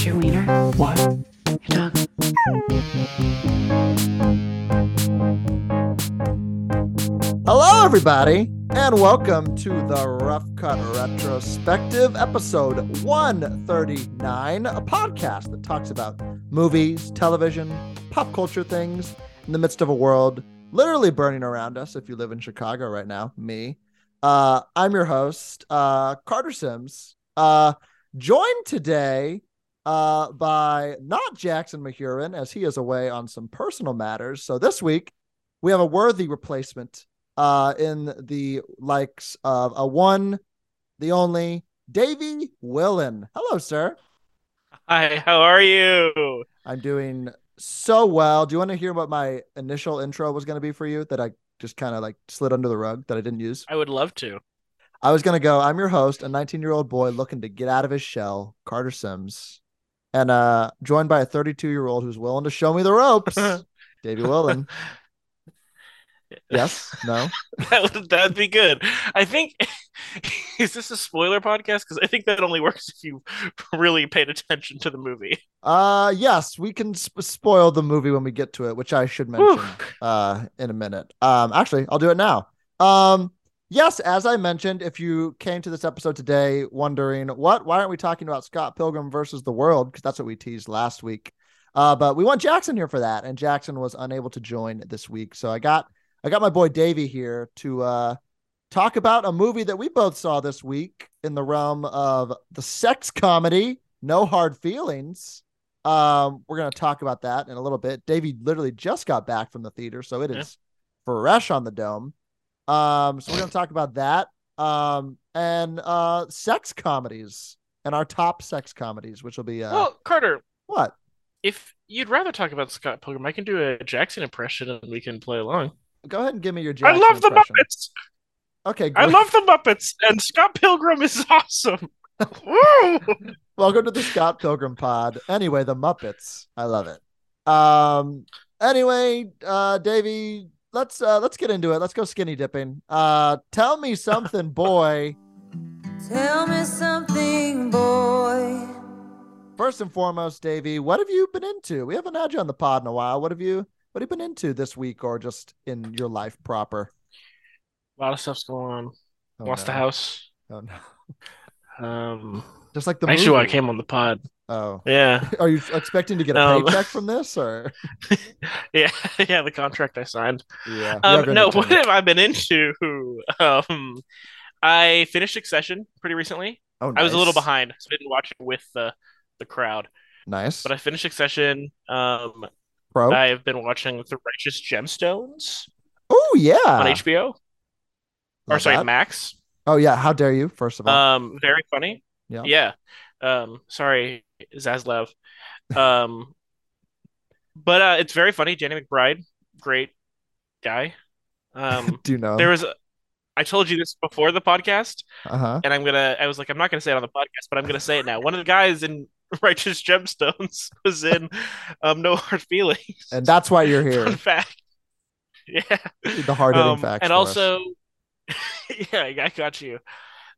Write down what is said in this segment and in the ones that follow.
that your wiener? What? Your dog. Hello, everybody, and welcome to the Rough Cut Retrospective, episode 139, a podcast that talks about movies, television, pop culture things in the midst of a world literally burning around us. If you live in Chicago right now, me. Uh, I'm your host, uh, Carter Sims, uh, joined today uh, by not Jackson Mahuron, as he is away on some personal matters. So this week, we have a worthy replacement uh, in the likes of a one, the only Davy Willian. Hello, sir. Hi, how are you? I'm doing so well. Do you want to hear what my initial intro was going to be for you that I just kind of like slid under the rug that I didn't use? I would love to. I was going to go, I'm your host, a 19 year old boy looking to get out of his shell, Carter Sims, and uh, joined by a 32 year old who's willing to show me the ropes, Davy Willian. Yes? No? that would that'd be good. I think is this a spoiler podcast? Because I think that only works if you really paid attention to the movie. Uh, yes, we can sp- spoil the movie when we get to it, which I should mention Whew. uh in a minute. Um, actually, I'll do it now. Um, yes, as I mentioned, if you came to this episode today wondering what, why aren't we talking about Scott Pilgrim versus the World? Because that's what we teased last week. Uh, but we want Jackson here for that, and Jackson was unable to join this week, so I got I got my boy Davy here to uh talk about a movie that we both saw this week in the realm of the sex comedy No Hard Feelings. Um, we're gonna talk about that in a little bit. Davy literally just got back from the theater, so it Yeah. is fresh on the dome. Um, so we're gonna talk about that. Um, and uh, sex comedies and our top sex comedies, which will be uh, well, Carter, what? if you'd rather talk about Scott Pilgrim, I can do a Jackson impression and we can play along. Go ahead and give me your. Jackson I love the. Muppets. Okay, I love the Muppets, and Scott Pilgrim is awesome. Woo! Welcome to the Scott Pilgrim Pod. Anyway, the Muppets. I love it. Um. Anyway, uh, Davy, let's uh let's get into it. Let's go skinny dipping. Uh, tell me something, boy. Tell me something, boy. First and foremost, Davy, what have you been into? We haven't had you on the pod in a while. What have you What have you been into this week, or just in your life proper? A lot of stuff's going on. Oh, Lost the house. Oh no! Um, Just like the actually, why I came on the pod. Oh, Yeah, are you expecting to get a Um, paycheck from this, or yeah, yeah. The contract I signed. yeah? Um, no, what have I been into? Um, I finished Succession pretty recently. Oh, I was a little behind, so I didn't watch it with the the crowd. Nice. But I finished Succession. Um, Pro. I've been watching The Righteous Gemstones oh yeah. on HBO, or sorry, that. Max. Oh yeah, how dare you? First of all, Um, very funny. Yeah. Yeah. Um, sorry, Zaslav. Um, but uh, it's very funny. Danny McBride, great guy. Um, do you know? there was. A, I told you this before the podcast, uh huh. and I'm gonna. I was like, I'm not gonna say it on the podcast, but I'm gonna say it now. One of the guys in Righteous Gemstones was in um, No Hard Feelings. And that's why you're here. Fun fact. Yeah. The hard hitting Um, facts. and also, yeah, I got you.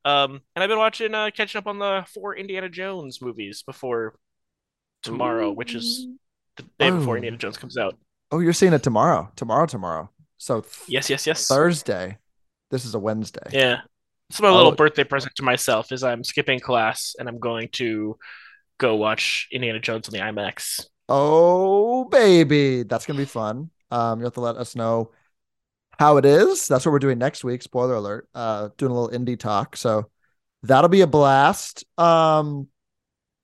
Um, and I've been watching, uh, catching up on the four Indiana Jones movies before tomorrow, which is the day before Oh. Indiana Jones comes out. oh, you're seeing it tomorrow. Tomorrow, tomorrow. So th- Yes, yes, yes. Thursday. This is a Wednesday. Yeah. It's my little Oh. birthday present to myself is I'm skipping class and I'm going to go watch Indiana Jones on the IMAX. Oh baby, that's gonna be fun. Um, you have to let us know how it is. That's what we're doing next week. Spoiler alert. Uh, doing a little indie talk. So that'll be a blast. Um,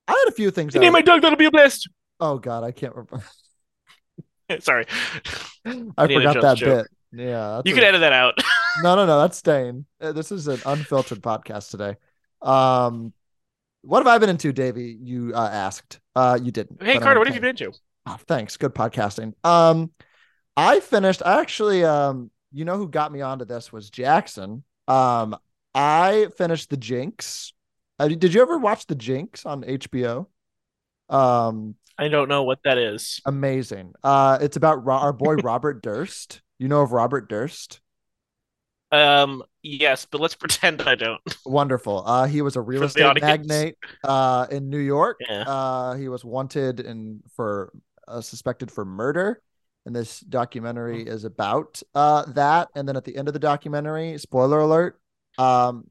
I had a few things. You name my dog, that'll be a blast. oh God, I can't remember. Sorry. I Indiana forgot Jones that joke. bit. Yeah, You a- can edit that out. No, no, no, that's staying. Uh, This is an unfiltered podcast today. Um, what have I been into, Davy? You uh, asked. Uh, you didn't. hey, Carter, what have you been into? Oh, thanks. Good podcasting. Um, I finished. I actually, um, you know who got me onto this was Jackson. Um, I finished the Jinx. Uh, did you ever watch the Jinx on HBO? Um, I don't know what that is. amazing. Uh, it's about Ro- our boy Robert Durst. You know of Robert Durst? Um, Yes, but let's pretend I don't. Wonderful. Uh, he was a real estate audience. magnate uh, in New York. Yeah. Uh, he was wanted and for uh, suspected for murder. And this documentary Hmm. is about uh, that. And then at the end of the documentary, spoiler alert, um,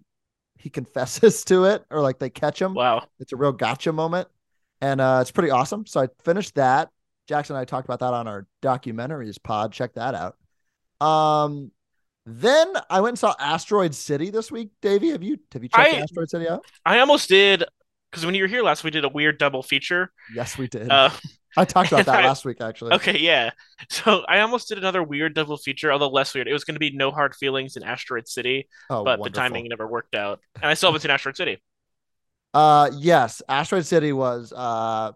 he confesses to it, or like they catch him. Wow. It's a real gotcha moment, and uh, it's pretty awesome. So I finished that. Jackson and I talked about that on our documentaries pod. Check that out. Um, then I went and saw Asteroid City this week. Davey, have you have you checked I- Asteroid City out? I almost did because when you were here last, we did a weird double feature. Yes, we did. Uh, I talked about that I- last week, actually. okay, yeah. So I almost did another weird double feature, although less weird. It was going to be No Hard Feelings in Asteroid City, Oh, but wonderful. the timing never worked out. And I still haven't seen Asteroid City. Uh, yes, Asteroid City was uh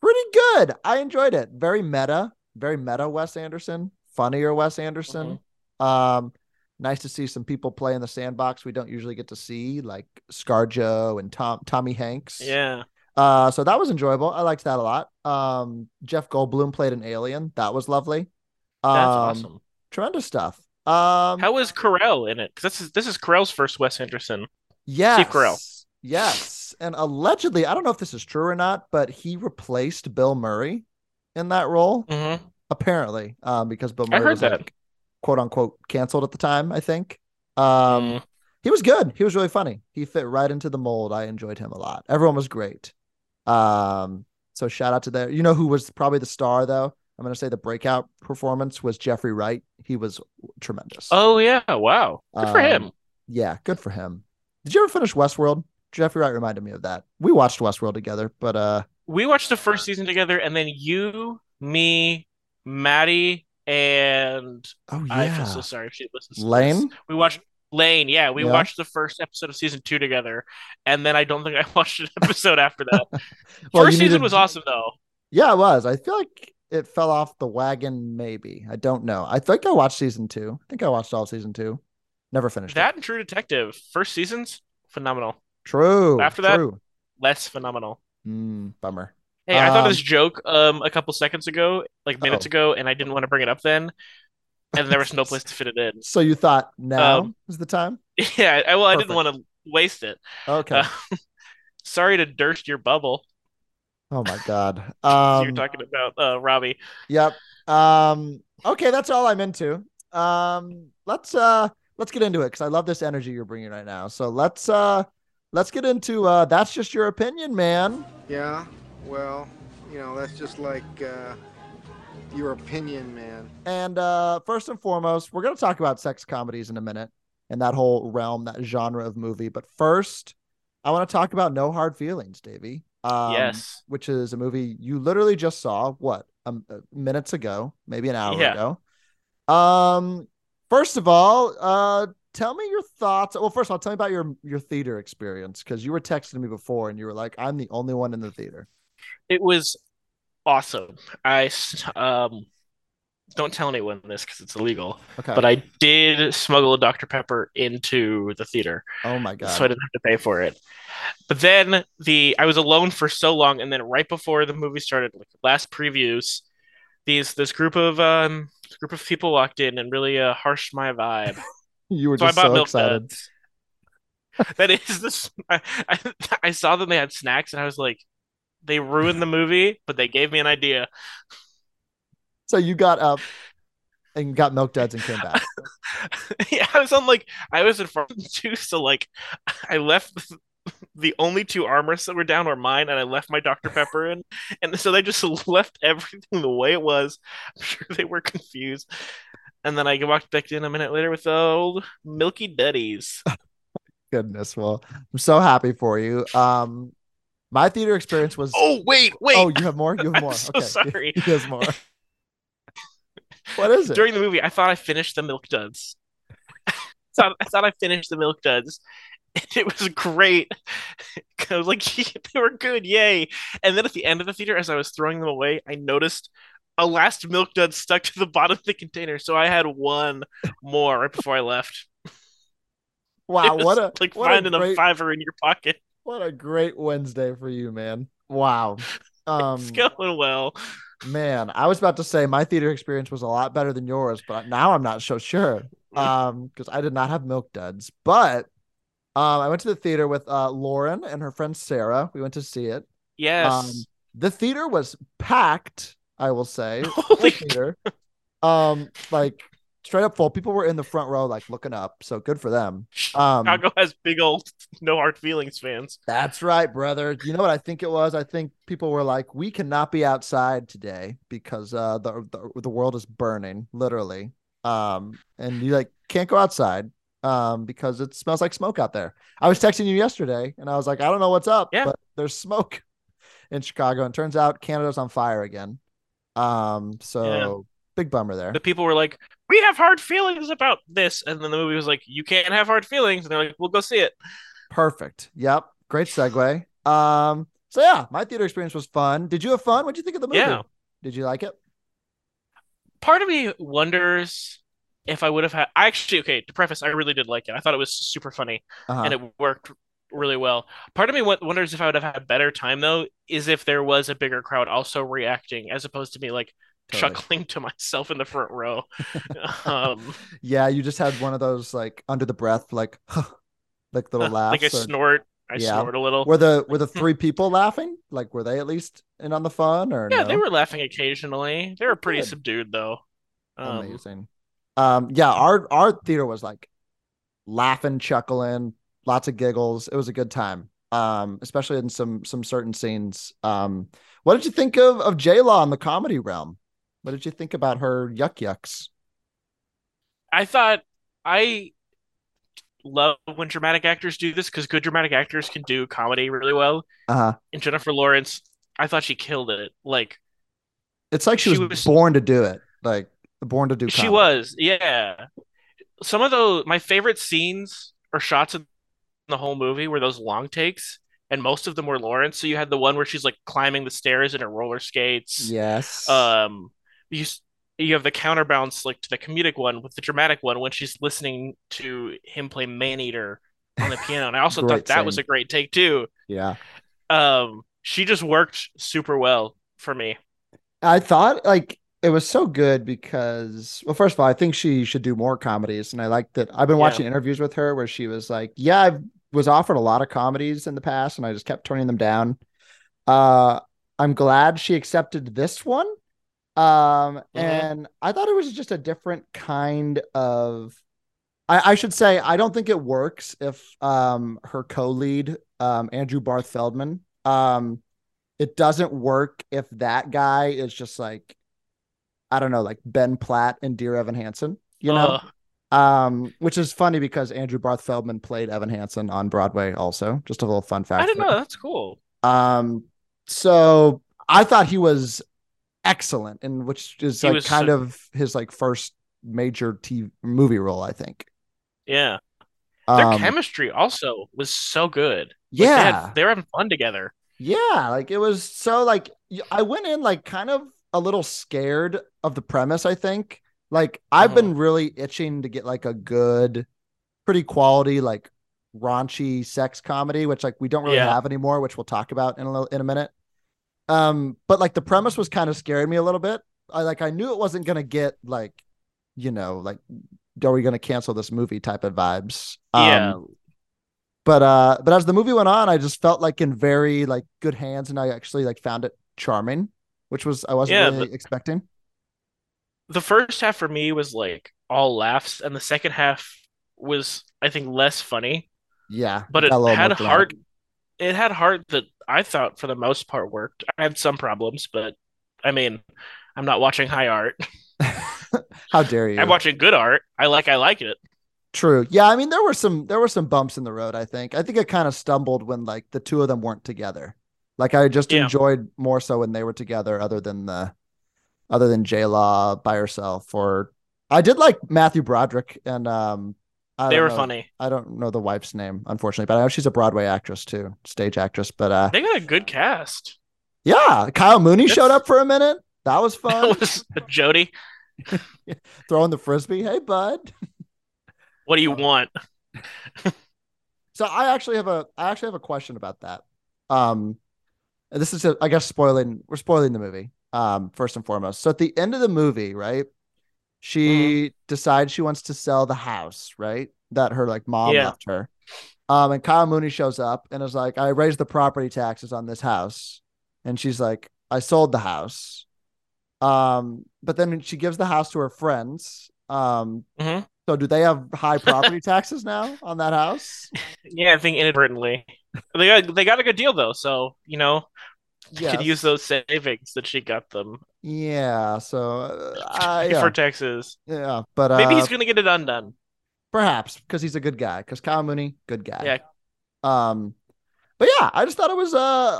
pretty good. I enjoyed it. Very meta, very meta. Wes Anderson, funnier Wes Anderson. Mm-hmm. Um, nice to see some people play in the sandbox we don't usually get to see, like ScarJo and Tom Tommy Hanks. Yeah. Uh, so that was enjoyable. I liked that a lot. Um, Jeff Goldblum played an alien. That was lovely. Um, That's awesome. Tremendous stuff. Um, How was Carell in it? Because this is this is Carell's first Wes Anderson. Yes. Carell. Yes. And allegedly, I don't know if this is true or not, but he replaced Bill Murray in that role, Mm-hmm. apparently, um, because Bill Murray was that. like, quote unquote canceled at the time, I think. Um, Mm. he was good. He was really funny. He fit right into the mold. I enjoyed him a lot. Everyone was great. Um, so shout out to there. You know who was probably the star though? I'm gonna say the breakout performance was Jeffrey Wright. He was tremendous. Oh yeah! Wow. Good for Um, him. Yeah, good for him. Did you ever finish Westworld? Jeffrey Wright reminded me of that. We watched Westworld together, but uh We watched the first season together, and then you, me, Maddie, and oh I yeah. feel so sorry if she listens. to this. Lane? We watched Lane. Yeah, we Yeah. watched the first episode of season two together, and then I don't think I watched an episode after that. Well, first you season needed- was awesome though. Yeah, it was. I feel like it fell off the wagon, maybe. I don't know. I think I watched season two. I think I watched all of season two. Never finished That it. and True Detective, first seasons, phenomenal. True. After that- true. Less phenomenal. Mm, bummer. Hey, I thought Um, this joke um a couple seconds ago, like minutes Oh. ago, and I didn't want to bring it up then, and there was no place to fit it in. So you thought now Um, is the time? Yeah, I, well, I didn't want to waste it. Okay. Uh, sorry to durst your bubble. oh my god. You're Um talking about uh, Robbie. Yep. Um okay, that's all I'm into. Um let's uh let's get into it cuz I love this energy you're bringing right now. So let's uh let's get into uh that's just your opinion, man. Yeah, well, you know, that's just like uh, your opinion, man. And uh first and foremost, we're going to talk about sex comedies in a minute and that whole realm, that genre of movie. But first, I want to talk about No Hard Feelings, Davy. Um, yes. which is a movie you literally just saw what um, uh, minutes ago, maybe an hour Yeah. ago. Um, first of all, uh, tell me your thoughts. Well, first of all, tell me about your your theater experience because you were texting me before and you were like, "I'm the only one in the theater." It was awesome. I um don't tell anyone this because it's illegal, Okay. but I did smuggle a Dr. Pepper into the theater, oh my god. so I didn't have to pay for it. But then the I was alone for so long, and then right before the movie started, like last previews, these this group of um group of people walked in and really uh, harshed my vibe. you were So just so excited. That is this. I, I, I saw them. They had snacks, and I was like, they ruined the movie, but they gave me an idea. So you got up and got milk duds and came back. yeah, I was on like I was in front of them too, so like I left the only two armrests that were down were mine, and I left my Dr. Pepper in, and so they just left everything the way it was. I'm sure they were confused. And then I walked back in a minute later with the old Milky Duddies. Goodness, well, I'm so happy for you. Um, my theater experience was. Oh wait, wait! Oh, you have more. You have I'm more. so okay, sorry. He has more. what is it? During the movie, I thought I finished the Milk Duds. thought, I thought I finished the Milk Duds. And it was great. I was like, "Yeah, they were good, yay. And then at the end of the theater, as I was throwing them away, I noticed a last Milk Dud stuck to the bottom of the container. So I had one more right before I left. wow, what a like what finding a great fiver in your pocket. What a great Wednesday for you, man. Wow. Um, it's going well. Man, I was about to say my theater experience was a lot better than yours, but now I'm not so sure. Um, because I did not have milk duds, but um, I went to the theater with uh Lauren and her friend Sarah. We went to see it. Yes. Um, the theater was packed. I will say, Holy full theater. Um, like straight up full. People were in the front row, like looking up. So good for them. Um, Chicago has big old no hard feelings fans. That's right, brother. You know what I think it was? I think people were like, "We cannot be outside today because uh, the, the the world is burning, literally." Um, and you like can't go outside um because it smells like smoke out there. I was texting you yesterday, and I was like, "I don't know what's up, Yeah. but there's smoke in Chicago." And turns out Canada's on fire again. Um, so big bummer there. The people were like, "We have hard feelings about this," and then the movie was like, "You can't have hard feelings," and they're like, "We'll go see it." Perfect. Yep. Great segue. Um, so yeah, my theater experience was fun. Did you have fun? What'd you think of the movie? Yeah. Did you like it? Part of me wonders if I would have had. I actually, okay, to preface, I really did like it. I thought it was super funny. Uh-huh. and it worked really well. Part of me wonders if I would have had a better time though, is if there was a bigger crowd also reacting as opposed to me like Totally. chuckling to myself in the front row. um, Yeah, you just had one of those like under the breath, like like little laughs. like I or- snort, I Yeah. snort a little. were the were the three people laughing? Like were they at least in on the fun or yeah, no? they were laughing occasionally. They were pretty Good. subdued though. Um, amazing. Um, yeah, our our theater was like laughing, chuckling, lots of giggles. It was a good time. Um, especially in some some certain scenes. Um, what did you think of of J Law in the comedy realm? What did you think about her yuck yucks? I thought I love when dramatic actors do this because good dramatic actors can do comedy really well. Uh-huh. And Jennifer Lawrence, I thought she killed it. Like It's like she, She was, was- born to do it. Like born to do She was, yeah. Some of those, my favorite scenes or shots in the whole movie were those long takes, and most of them were Lawrence. So you had the one where she's like climbing the stairs in her roller skates. Yes. Um, you you have the counterbalance like to the comedic one with the dramatic one when she's listening to him play Man Eater on the piano. And I also thought that was a great take too. yeah. Um, she just worked super well for me. I thought like it was so good because well, first of all, I think she should do more comedies, and I like that. I've been Yeah. watching interviews with her where she was like, "Yeah, I was offered a lot of comedies in the past, and I just kept turning them down." Uh, I'm glad she accepted this one. Um, and I thought it was just a different kind of. I, I should say I don't think it works if um her co-lead um Andrew Barth Feldman um it doesn't work if that guy is just like I don't know, like Ben Platt and Dear Evan Hansen, you know? Uh, Um, which is funny because Andrew Barth Feldman played Evan Hansen on Broadway also. Just a little fun fact. I didn't know. That's cool. Um, so I thought he was excellent, and which is He like kind so- of his like first major TV movie role, I think. Yeah. Their Um, chemistry also was so good. Like, they had- yeah, they were having fun together. Yeah, like it was so like I went in like kind of a little scared of the premise, I think. Like I've Mhm. been really itching to get like a good, pretty quality, like raunchy sex comedy, which like we don't really Yeah. have anymore, which we'll talk about in a little in a minute. Um, but like the premise was kind of scaring me a little bit. I like I knew it wasn't gonna get like, you know, like are we gonna cancel this movie type of vibes. Um, yeah. but uh but as the movie went on i just felt like in very like good hands and i actually like found it charming which was i wasn't Yeah, really expecting The first half for me was like all laughs, and the second half was, I think, less funny, yeah but it got a little had heart. It had heart that I thought for the most part worked. I had some problems, but I mean, I'm not watching high art. how dare you I'm watching good art. I like I like it. true yeah i mean there were some there were some bumps in the road i think i think it kind of stumbled when like the two of them weren't together like i just Yeah. enjoyed more so when they were together other than the other than j law by herself or i did like matthew broderick and um I They were know- funny. I don't know the wife's name, unfortunately, but I know she's a Broadway actress too, stage actress. But uh, They got a good cast. yeah, Kyle Mooney showed up for a minute. That was fun. That was Jody. Throwing the frisbee. Hey, bud. What do you want? So I actually have a I actually have a question about that. Um, this is a, I guess spoiling we're spoiling the movie. Um, first and foremost. So at the end of the movie, right? She decides she wants to sell the house, right? That her like mom Yeah. left her. Um, and Kyle Mooney shows up and is like, I raised the property taxes on this house. And she's like, I sold the house. Um, but then she gives the house to her friends. Um, Mhm. so do they have high property taxes now on that house? Yeah, I think inadvertently. They got they got a good deal though, so you know, could use those savings that she got them Yeah. So uh, uh, yeah, for taxes. yeah, but uh, Maybe he's gonna get it undone. perhaps because he's a good guy. Because Kyle Mooney, good guy. Yeah. Um, but yeah, I just thought it was a,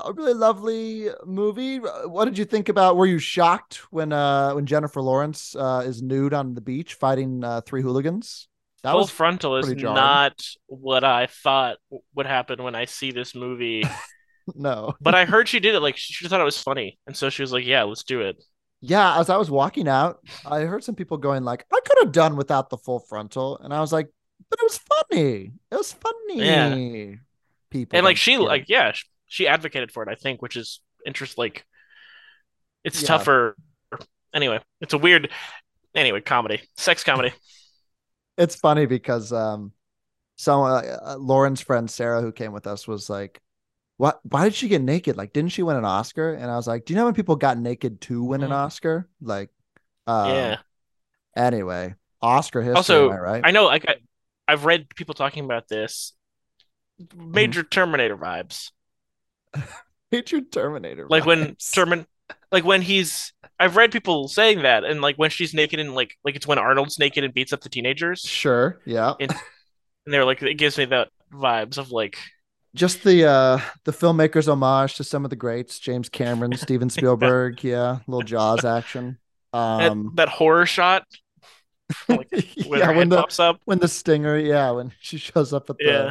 a really lovely movie. Uh, What did you think about? Were you shocked when uh when Jennifer Lawrence uh is nude on the beach fighting uh, three hooligans? That Full was frontal is jarring. not what I thought would happen when I see this movie. no. but I heard she did it like she thought it was funny, and so she was like, "Yeah, let's do it." Yeah, as I was walking out, I heard some people going like, "I could have done without the full frontal," and I was like, "But it was funny. It was funny." Yeah. People And like she it. like yeah, she advocated for it, I think, which is interest like it's Yeah. tougher. Anyway, it's a weird anyway, comedy. Sex comedy. it's funny because um some uh, uh, Lauren's friend Sarah who came with us was like what why did she get naked like didn't she win an Oscar and I was like do you know when people got naked to win an Mhm. Oscar like um, yeah. anyway Oscar history Also, am I right I know like I, I've read people talking about this. Major Mm-hmm. Terminator vibes. Major Terminator Like when vibes. Termin like when he's I've read people saying that and like when she's naked and like like it's when Arnold's naked and beats up the teenagers. sure yeah And they're like it gives me that vibes of like just the uh the filmmaker's homage to some of the greats James Cameron Steven Spielberg. Yeah little Jaws action. That, um that horror shot like when yeah when the pops up. when the stinger yeah when she shows up at the Yeah.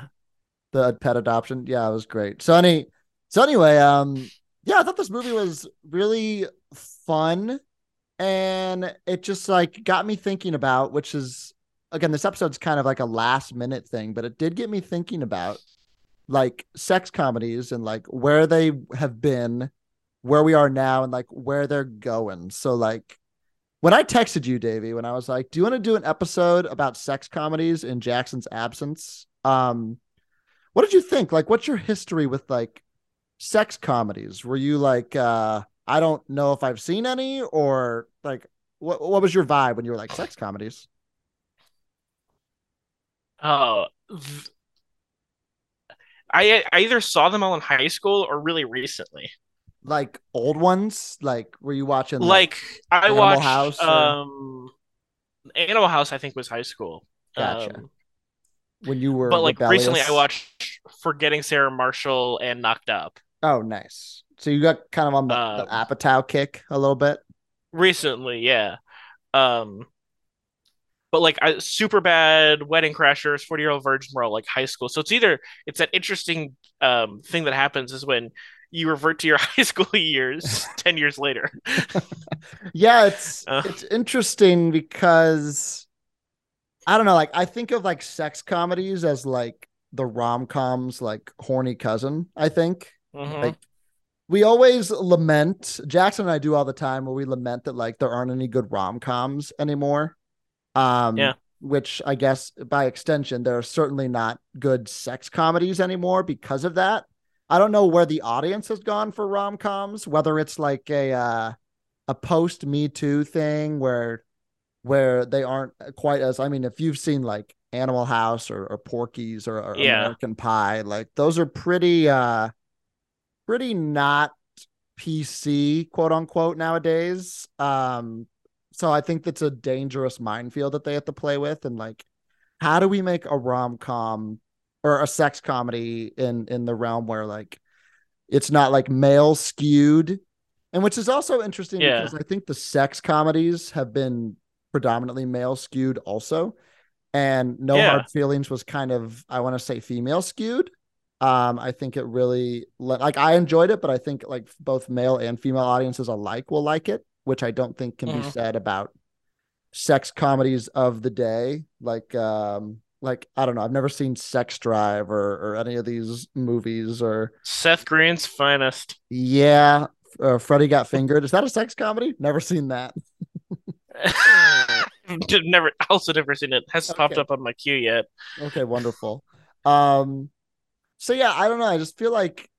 the pet adoption. Yeah it was great. So any so anyway um yeah i thought this movie was really fun and it just like got me thinking about which is again this episode's kind of like a last minute thing but it did get me thinking about like sex comedies and like where they have been where we are now and like where they're going so like when I texted you, Davy, when I was like, "Do you want to do an episode about sex comedies in Jackson's absence?" Um, what did you think? Like, what's your history with like sex comedies? Were you like, uh, I don't know if I've seen any, or like, what what was your vibe when you were like sex comedies? Oh, I I either saw them all in high school or really recently. Like old ones? Like, were you watching Like I Animal watched House or- um Animal House I think was high school. Gotcha. Um, when you were? but like recently I watched Forgetting Sarah Marshall and Knocked Up. Oh, nice. So you got kind of on the, Um, the Apatow kick a little bit. Recently, yeah. Um but like I super bad wedding crashers, 40 year old virgin were all like high school. So it's either it's that interesting um thing that happens is when you revert to your high school years 10 years later. yeah it's Uh. it's interesting because i don't know like i think of like sex comedies as like the rom-coms like horny cousin i think Mhm. like we always lament jackson and i do all the time where we lament that like there aren't any good rom-coms anymore um Yeah. which i guess by extension there are certainly not good sex comedies anymore because of that i don't know where the audience has gone for rom-coms whether it's like a uh a post me too thing where where they aren't quite as i mean if you've seen like animal house or, or porky's or, or Yeah. american pie like those are pretty uh pretty not pc quote unquote nowadays um so i think that's a dangerous minefield that they have to play with and like how do we make a rom-com or a sex comedy in in the realm where like it's not like male skewed and which is also interesting Yeah. because i think the sex comedies have been predominantly male skewed also and no Yeah. hard feelings was kind of i want to say female skewed um i think it really like i enjoyed it but i think like both male and female audiences alike will like it which i don't think can be Mhm. said about sex comedies of the day like um like i don't know i've never seen sex drive or or any of these movies or Seth Green's finest. yeah uh, Freddie Got Fingered. Is that a sex comedy? Never seen that. never, also never seen it. Hasn't popped up on my queue yet. Okay, wonderful. Um, so yeah, I don't know. I just feel like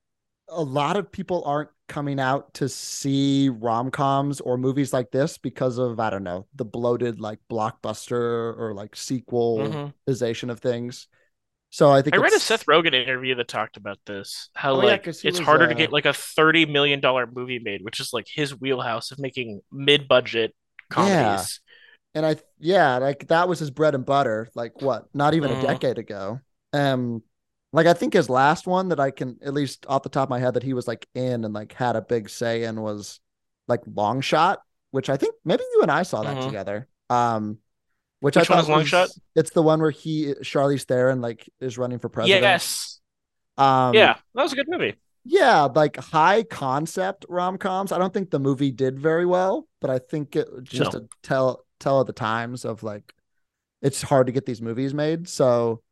a lot of people aren't coming out to see rom coms or movies like this because of I don't know the bloated like blockbuster or like sequelization of things. So I think Mm-hmm. I read a Seth Rogen interview that talked about this. How Oh, yeah, like he it's was, harder to uh, get like a thirty million dollar movie made, which is like his wheelhouse of making mid budget comedies. and I yeah, like that was his bread and butter. Like what? Not even Mhm. a decade ago. Um, like I think his last one that I can at least off the top of my head that he was like in and like had a big say in was like Long Shot, which I think maybe you and I saw that Mhm. together. Um, which, Which I thought Long was- Shot? It's the one where he Charlize Theron like is running for president. Yes. Um, yeah, that was a good movie. yeah, like high concept rom coms. I don't think the movie did very well, but I think it just No. a tell tell of the times of like it's hard to get these movies made. So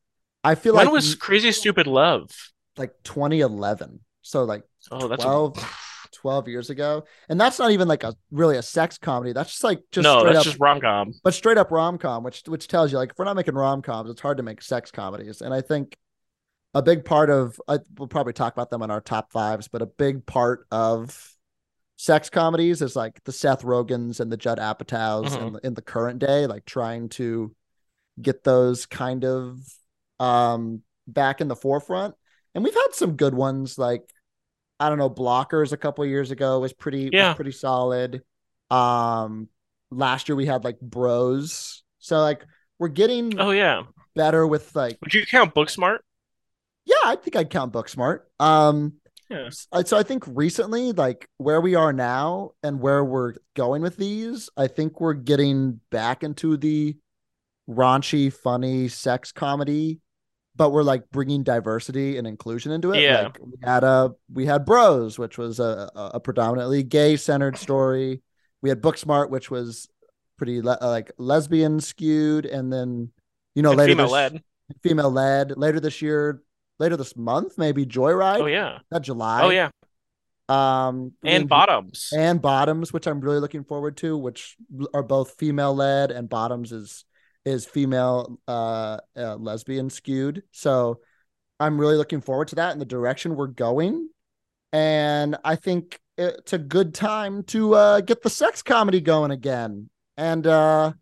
I feel When like was Crazy Stupid Love? like 2011. So like Oh, that's 12, a... 12 years ago. And that's not even like a really a sex comedy. That's just like just no, that's up just rom com. but straight up rom com, which which tells you like if we're not making rom coms, it's hard to make sex comedies. And I think a big part of I, we'll probably talk about them in our top fives, but a big part of sex comedies is like the Seth Rogens and the Judd Apatows mm-hmm. in, in the current day, like trying to get those kind of um back in the forefront. And we've had some good ones like I don't know, Blockers a couple years ago was pretty Yeah. was pretty solid. Um last year we had like Bros. So like we're getting Oh yeah. better with like Would you count Booksmart? yeah, I think I'd count Booksmart. Um Yeah. so I think recently like where we are now and where we're going with these, I think we're getting back into the raunchy, funny sex comedy, but we're like bringing diversity and inclusion into it. Yeah. Like we had a we had Bros, which was a a predominantly gay centered story. We had Booksmart, which was pretty le- uh, like lesbian skewed, and then you know And later female this- led. female led later this year later this month maybe joyride Oh yeah. that july Oh yeah. um And bottoms. and bottoms which i'm really looking forward to which are both female led and bottoms is is female uh, uh lesbian skewed. So i'm really looking forward to that and the direction we're going. And i think it's a good time to uh get the sex comedy going again. And uh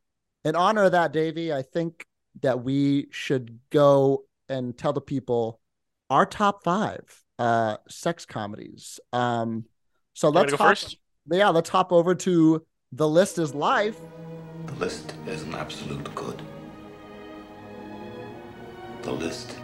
in honor of that davy i think that we should go and tell the people our top five uh sex comedies. Um so let's go hop, first? yeah let's hop over to the list is life. The list is an absolute good. The list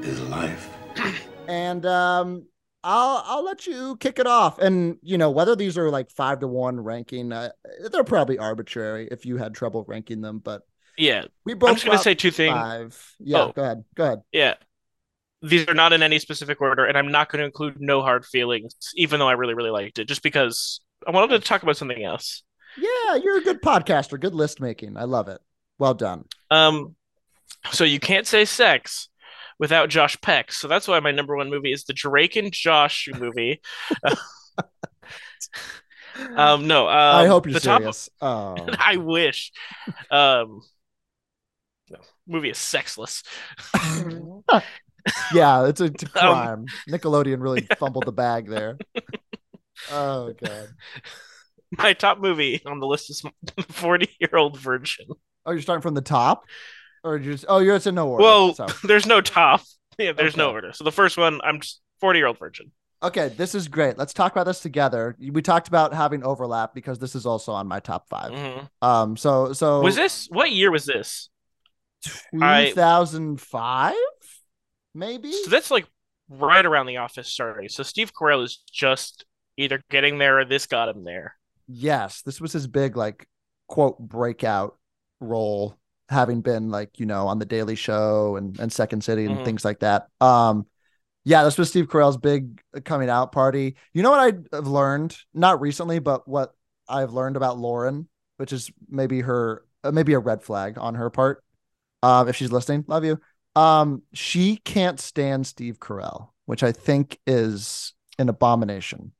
is life. and um I'll I'll let you kick it off. And you know whether these are like five to one ranking, uh, they're probably arbitrary if you had trouble ranking them. But Yeah. we both I'm just gonna say two things. five. Yeah, Oh. go ahead, go ahead. Yeah. These are not in any specific order, and I'm not going to include No Hard Feelings, even though I really, really liked it, just because I wanted to talk about something else. Yeah, you're a good podcaster. Good list making. I love it. Well done. Um, so you can't say sex without Josh Peck, so that's why my number one movie is the Drake and Josh movie. um, no, um, I hope you're the top- serious. Oh, I wish. Um, no, movie is sexless. yeah, it's a, it's a Um. Nickelodeon really fumbled the bag there. Oh god. My top movie on the list is 40 Year Old Virgin. Oh, you're starting from the top, or just oh, you're it's in no order. Well, so. there's no top. Yeah, there's no order. So the first one, I'm just 40 Year Old Virgin. Okay, this is great. Let's talk about this together. We talked about having overlap because this is also on my top 5 Mhm. Um, so so Was this what year was this? I- 2005, maybe? So that's like right around the office starting. So Steve Carell is just either getting there or this got him there. Yes, this was his big like quote breakout role, having been like you know on the Daily Show and and Second City and Mhm. things like that. Um, yeah, this was Steve Carell's big coming out party. You know what I've learned, not recently, but what I've learned about Lauren, which is maybe her, uh, maybe a red flag on her part. Um, if she's listening, love you. Um, she can't stand Steve Carell, which I think is an abomination.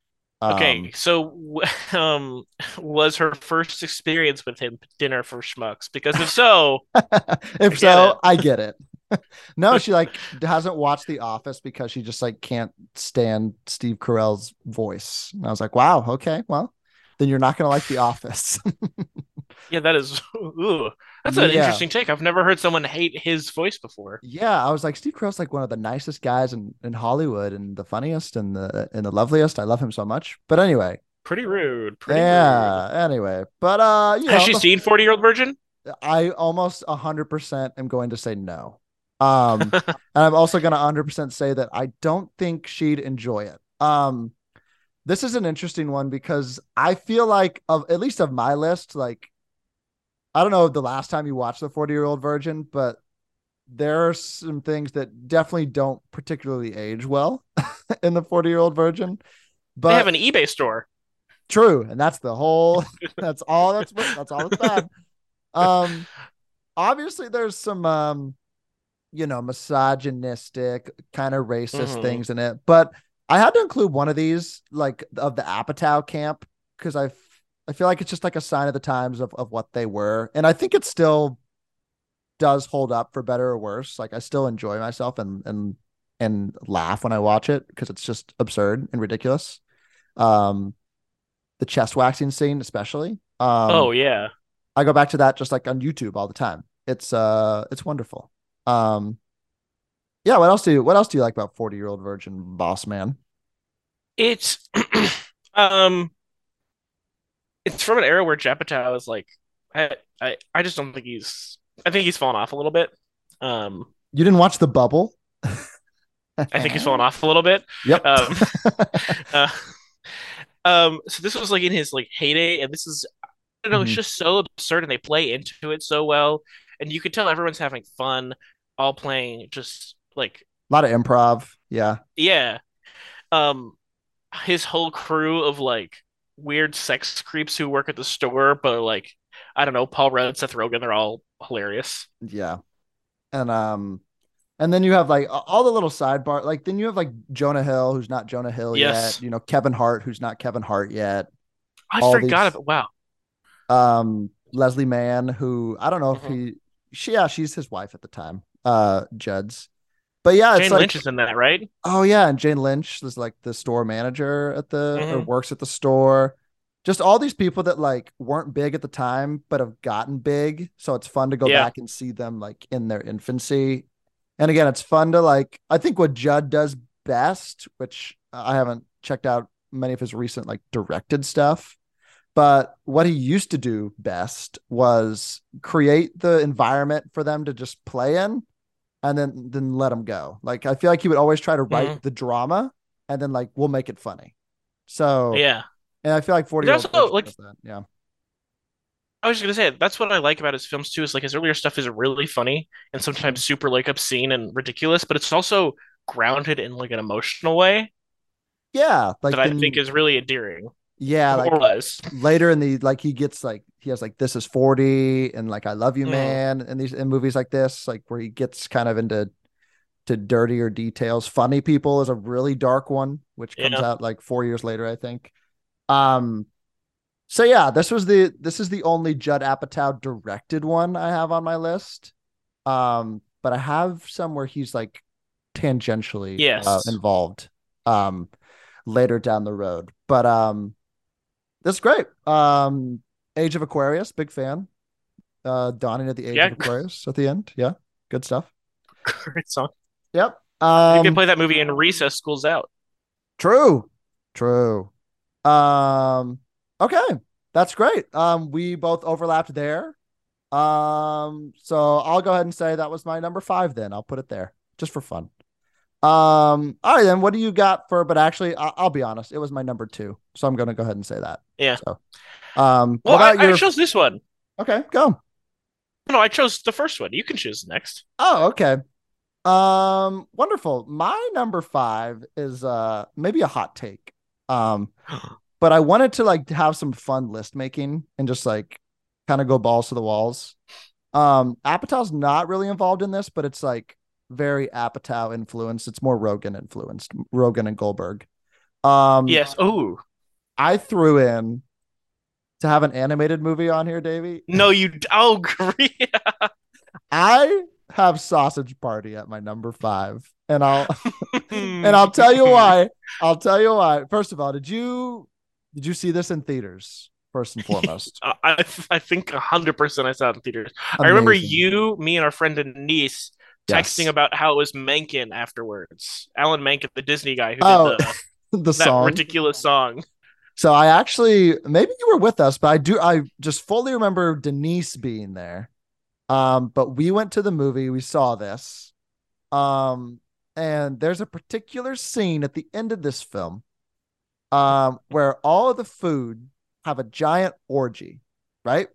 Okay, Um, so um, was her first experience with him dinner for schmucks? Because if so, if get so, it. I get it. no, she like hasn't watched The Office because she just like can't stand Steve Carell's voice. And I was like, wow, okay, well, then you're not gonna like The Office. yeah, that is ooh, that's an Yeah. interesting take. I've never heard someone hate his voice before. yeah, I was like, Steve Carell's like one of the nicest guys in, in Hollywood and the funniest and the and the loveliest. I love him so much. But anyway, Pretty rude. Pretty rude. yeah. Anyway, but uh, you Has know, she the- seen Forty Year Old Virgin? I almost hundred percent am going to say no. Um, and I'm also going to 100% say that I don't think she'd enjoy it. Um, this is an interesting one because I feel like of at least of my list, like I don't know the last time you watched the 40 year old virgin, but there are some things that definitely don't particularly age well in the 40 year old virgin. But they have an eBay store. True, and that's the whole. That's all. That's. That's all that's bad. Um, obviously, there's some um, you know, misogynistic kind of racist Mhm. things in it, but I had to include one of these, like of the Apatow camp, because I I feel like it's just like a sign of the times of of what they were, and I think it still does hold up for better or worse. Like I still enjoy myself and and and laugh when I watch it because it's just absurd and ridiculous. Um, the chest waxing scene, especially. Um, oh yeah. I go back to that just like on YouTube all the time. It's uh, it's wonderful. Um, yeah. What else do you What else do you like about Forty Year Old Virgin, Boss Man? It's um it's from an era where Judd Apatow is like I, I I just don't think he's I think he's fallen off a little bit. Um You didn't watch The Bubble? I think he's fallen off a little bit. Yep. Um uh, um so this was like in his like heyday and this is I don't know, it's Mhm. just so absurd and they play into it so well and you can tell everyone's having fun all playing just like a lot of improv. Yeah. yeah. Um his whole crew of like weird sex creeps who work at the store, but like I don't know, Paul Rudd, Seth Rogen, they're all hilarious. Yeah. And um and then you have like all the little sidebar like then you have like Jonah Hill who's not Jonah Hill Yes. yet, you know, Kevin Hart who's not Kevin Hart yet. I All forgot these- about wow. Um Leslie Mann who I don't know if Mhm. he she yeah, she's his wife at the time. Uh Judd's. But yeah, it's Jane like Lynch is in that, right? Oh yeah, and Jane Lynch is like the store manager at the or Mhm. works at the store. Just all these people that like weren't big at the time but have gotten big. So it's fun to go Yeah. back and see them like in their infancy. And again, it's fun to like I think what Judd does best, which I haven't checked out many of his recent like directed stuff, but what he used to do best was create the environment for them to just play in and then then let them go. Like I feel like he would always try to write Mhm. the drama and then like we'll make it funny. So Yeah. and I feel like 40 There's also, like- that. Yeah. I was just gonna say that's what I like about his films too, is like his earlier stuff is really funny and sometimes super like obscene and ridiculous, but it's also grounded in like an emotional way Yeah. Like that I think is really endearing. Yeah, like later in the like he gets like he has like this is 40 and like I love you Mm. man and these in movies like this like where he gets kind of into to dirtier details. Funny People is a really dark one which comes Yeah. out like 4 years later I think. Um so yeah, this was the this is the only Judd Apatow directed one I have on my list. Um but I have some where he's like tangentially uh, involved um later down the road. But um that's great. Um, Age of Aquarius, big fan. Uh, Dawning at the Age Yeah. of Aquarius at the end. Yeah, good stuff. Great song. Yep. You Um, can play that movie in recess, school's out. true, true. Um, okay, that's great. Um, we both overlapped there. Um, so I'll go ahead and say that was my number five. Then I'll put it there just for fun. Um, all right, then what do you got for? But actually, I- I'll be honest, it was my number two, so I'm gonna go ahead and say that. Yeah. So, um, Well, what I, your? I chose this one. Okay, go. No, I chose the first one. You can choose next. Oh, okay. Um, wonderful. My number five is uh maybe a hot take. Um, but I wanted to like have some fun list making and just like kind of go balls to the walls. Um, Apatow's not really involved in this, but it's like very Apatow influenced. It's more Rogen influenced, Rogen and Goldberg. Um, Yes. Oh, I threw in to have an animated movie on here, Davey. No, you. Oh, great. I have Sausage Party at my number five, and I'll and I'll tell you why. I'll tell you why. First of all, did you did you see this in theaters? First and foremost, I, I think hundred percent I saw it in theaters. I remember you, me, and our friend Denise texting Yes. about how it was Menken afterwards. Alan Menken, the Disney guy who Oh, did the, the that song. ridiculous song. So I actually maybe you were with us, but I do I just fully remember Denise being there. Um, but we went to the movie, we saw this. Um, and there's a particular scene at the end of this film um where all of the food have a giant orgy, right?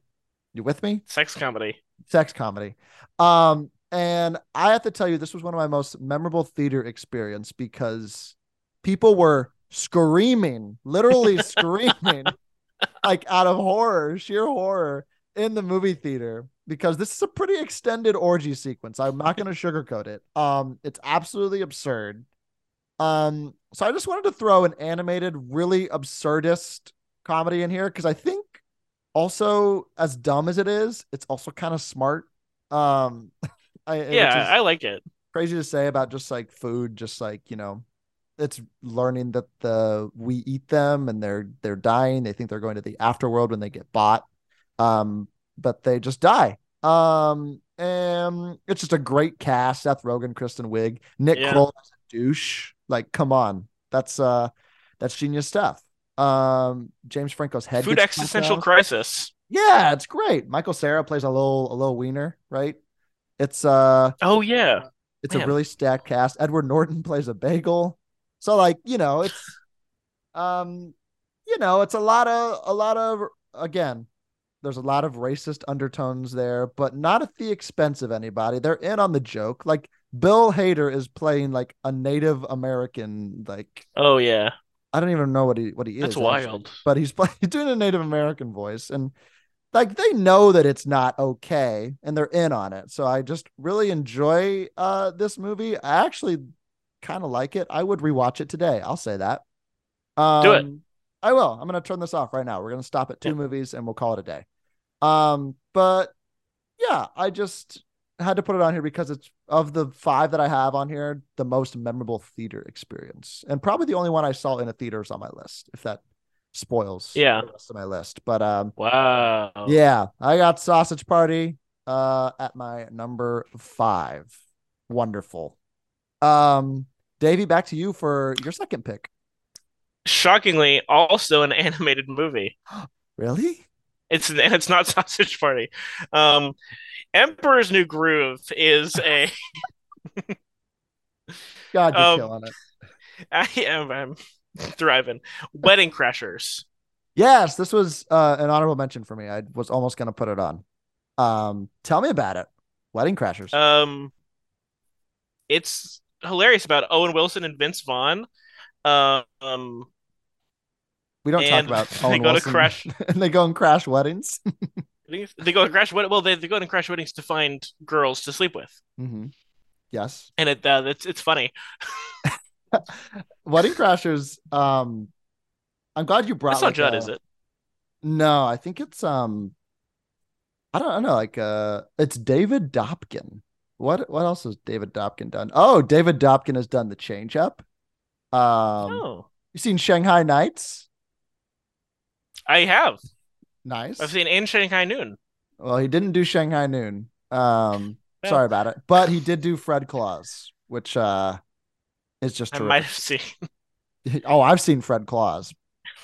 You with me? Sex comedy. sex comedy. Um, and I have to tell you, this was one of my most memorable theater experience because people were screaming, literally screaming, like out of horror, sheer horror in the movie theater because this is a pretty extended orgy sequence. I'm not going to sugarcoat it. Um, it's absolutely absurd. Um, so I just wanted to throw an animated, really absurdist comedy in here because I think also as dumb as it is, it's also kind of smart. Um, I, Yeah, I like it. crazy to say about just like food, just like you know, it's learning that the we eat them and they're they're dying. They think they're going to the afterworld when they get bought, um, but they just die. Um, and it's just a great cast: Seth Rogen, Kristen Wiig, Nick Yeah. Kroll as a douche. Like, come on, that's uh, that's genius stuff. Um, James Franco's head. Food existential crisis. Yeah, it's great. Michael Cera plays a little a little wiener, right? It's uh Oh yeah. it's a really stacked cast. Edward Norton plays a bagel. So like, you know, it's um you know, it's a lot of a lot of again, there's a lot of racist undertones there, but not at the expense of anybody. They're in on the joke. Like Bill Hader is playing like a Native American like Oh yeah. I don't even know what he what he is. That's actually wild. but he's playing he's doing a Native American voice and like they know that it's not okay and they're in on it. So I just really enjoy uh this movie. I actually kind of like it. I would rewatch it today. I'll say that. Um Do it. I will. I'm gonna turn this off right now. We're gonna stop at two Yeah. movies and we'll call it a day. Um, but yeah, I just had to put it on here because it's of the five that I have on here, the most memorable theater experience, and probably the only one I saw in a theater is on my list. If that spoils, Yeah. the rest of my list. But um, Wow. yeah, I got Sausage Party uh at my number five. Wonderful. Um, Davy, back to you for your second pick. Shockingly, also an animated movie. Really? It's it's not Sausage Party. Um, Emperor's New Groove is a. God, you're Um, killing it. I am I'm thriving. Wedding Crashers. Yes, this was uh, an honorable mention for me. I was almost going to put it on. Um, tell me about it. Wedding Crashers. Um, it's hilarious about Owen Wilson and Vince Vaughn. Um, we don't talk and about they Owen go to Wilson, crash- and they go and crash weddings. they go to crash wed- well they, they go and crash weddings to find girls to sleep with, hmm Yes, and it uh, it's it's funny. Wedding Crashers. Um, I'm glad you brought. That's not Judd, a- is it? No, I think it's um, I don't, I don't know. Like uh, it's David Dobkin. What what else has David Dobkin done? Oh, David Dobkin has done the Change Up. Um, oh, you seen Shanghai Nights? I have. Nice. I've seen in Shanghai Noon. Well, he didn't do Shanghai Noon. Um, sorry about it, but he did do Fred Claus, which uh is just I might have seen. Oh, I've seen Fred Claus.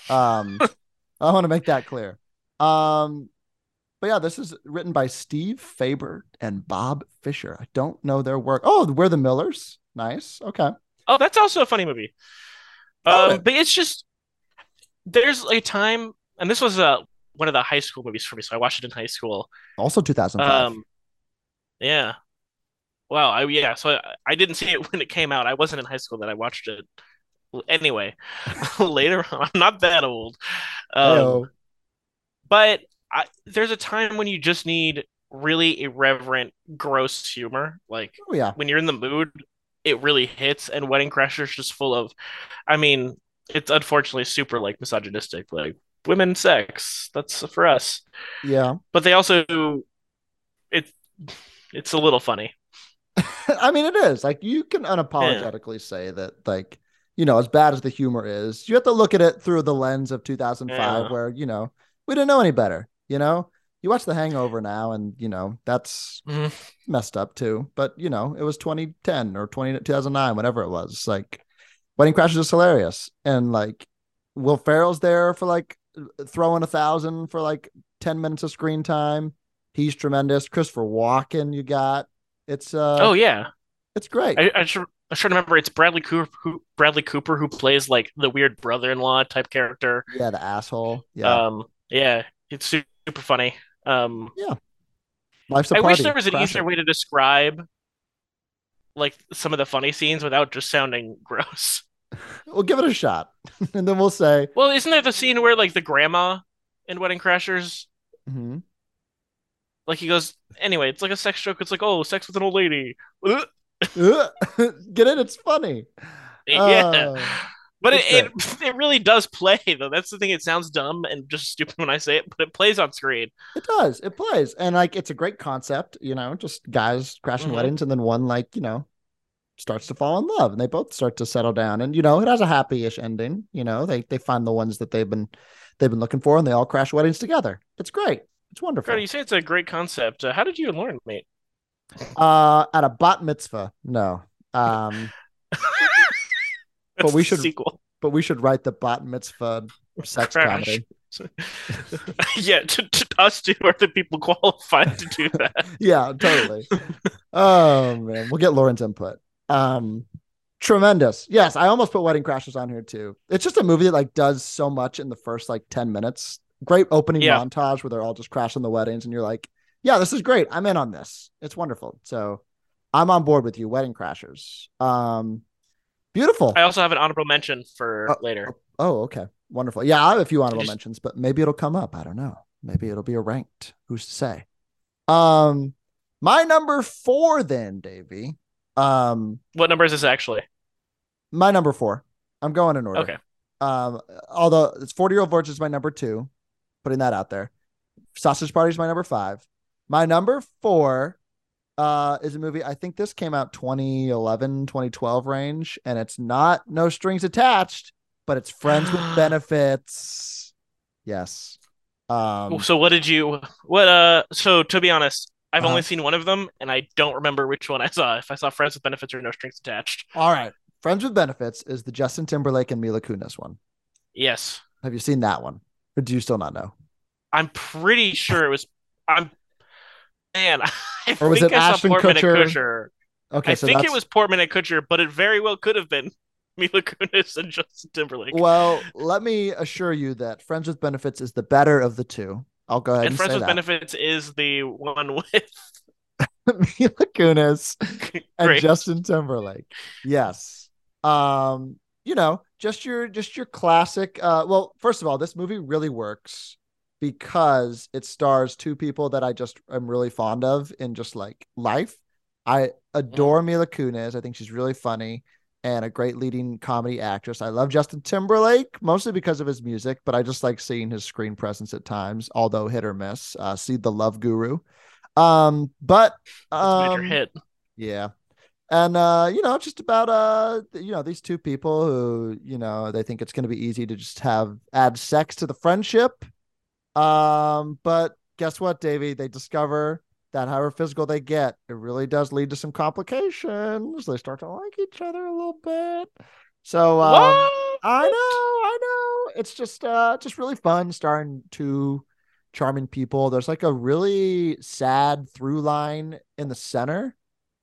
Um, I want to make that clear. Um, but yeah, this is written by Steve Faber and Bob Fisher. I don't know their work. Oh, we're the Millers. Nice. Okay. Oh, that's also a funny movie. Oh. Um, but it's just there's a time, and this was uh one of the high school movies for me, so I watched it in high school. Also 2005. Um, yeah. Wow. I yeah. So I, I didn't see it when it came out. I wasn't in high school that I watched it. Anyway, later on, I'm not that old. Um, but I, there's a time when you just need really irreverent, gross humor. Like oh yeah. when you're in the mood, it really hits. And Wedding Crashers just full of, I mean, it's unfortunately super like misogynistic, like women sex. That's for us. Yeah. But they also it it's a little funny. I mean, it is like you can unapologetically say that, like, you know, as bad as the humor is, you have to look at it through the lens of 2005, Yeah. where, you know, we didn't know any better. You know, you watch The Hangover now, and, you know, that's Mhm. messed up too. But, you know, it was 2010 or 20, 2009, whatever it was. Like, Wedding Crashers is hilarious. And, like, Will Ferrell's there for like throwing a thousand for like 10 minutes of screen time. He's tremendous. Christopher Walken, you got. It's uh oh yeah. it's great. I, I should I should remember it's Bradley Cooper who Bradley Cooper who plays like the weird brother-in-law type character. yeah, the asshole. Yeah. Um yeah, it's super funny. Um Life's a I party. wish there was an Crash easier it. way to describe like some of the funny scenes without just sounding gross. We'll give it a shot. and then we'll say, Well, isn't there the scene where like the grandma in Wedding Crashers mhm. Like he goes anyway, it's like a sex joke. It's like, "Oh, sex with an old lady." Get it? It's funny. Yeah. Oh, But it, it it really does play though. That's the thing. It sounds dumb and just stupid when I say it, but it plays on screen. It does. It plays. And like it's a great concept, you know, just guys crashing Mhm. weddings and then one like, you know, starts to fall in love and they both start to settle down. And you know, it has a happy-ish ending. You know, they they find the ones that they've been they've been looking for and they all crash weddings together. It's great. It's wonderful. Carter, you say it's a great concept. Uh, how did you learn, mate? Uh at a bat mitzvah. No. Um That's we should- sequel. but we should write the bat mitzvah sex Crash. comedy. yeah, to, to us two are the people qualified to do that. Yeah, totally. oh man, we'll get Lauren's input. Um tremendous. Yes, I almost put Wedding Crashers on here too. It's just a movie that like does so much in the first like 10 minutes. Great opening Yeah. montage where they're all just crashing the weddings and you're like, yeah, this is great. I'm in on this. It's wonderful. So I'm on board with you, Wedding Crashers. Um beautiful. I also have an honorable mention for Uh, later. Oh, okay. Wonderful. Yeah, I have a few honorable just- mentions, but maybe it'll come up. I don't know. Maybe it'll be a ranked. Who's to say? Um, my number four, then, Davy. Um, What number is this actually? my number four. I'm going in order. Okay. Um, although it's 40 year old virgin is my number two, putting that out there. Sausage Party is my number five. My number four uh is a movie. I think this came out 2011, 2012 range, and it's not no strings attached, but it's friends with benefits. Yes. Um so what did you what uh so to be honest, I've Uh-huh. only seen one of them and I don't remember which one I saw. If I saw Friends with Benefits or No Strings Attached. all right. Friends with benefits is the Justin Timberlake and Mila Kunis one. Yes. Have you seen that one? Or do you still not know? I'm pretty sure it was I'm man, I Or was think it Ashton Portman Kutcher? and Kutcher. Okay, I so think that's it was Portman and Kutcher, but it very well could have been Mila Kunis and Justin Timberlake. Well, let me assure you that Friends with Benefits is the better of the two. I'll go ahead and, and Friends with that. Benefits is the one with Mila Kunis and Justin Timberlake. Yes. Um, you know, just your just your classic uh well, first of all, this movie really works because it stars two people that I just am really fond of in just like life. I adore Mila Kunis. I think she's really funny and a great leading comedy actress. I love Justin Timberlake mostly because of his music, but I just like seeing his screen presence at times, although hit or miss. Uh, see the Love Guru. Um, but a major um, hit. yeah. And uh, you know, just about uh you know, these two people who, you know, they think it's gonna be easy to just have add sex to the friendship. Um, but guess what, Davy? They discover that however physical they get, it really does lead to some complications. They start to like each other a little bit. So um? I know, I know. It's just uh just really fun starring two charming people. There's like a really sad through line in the center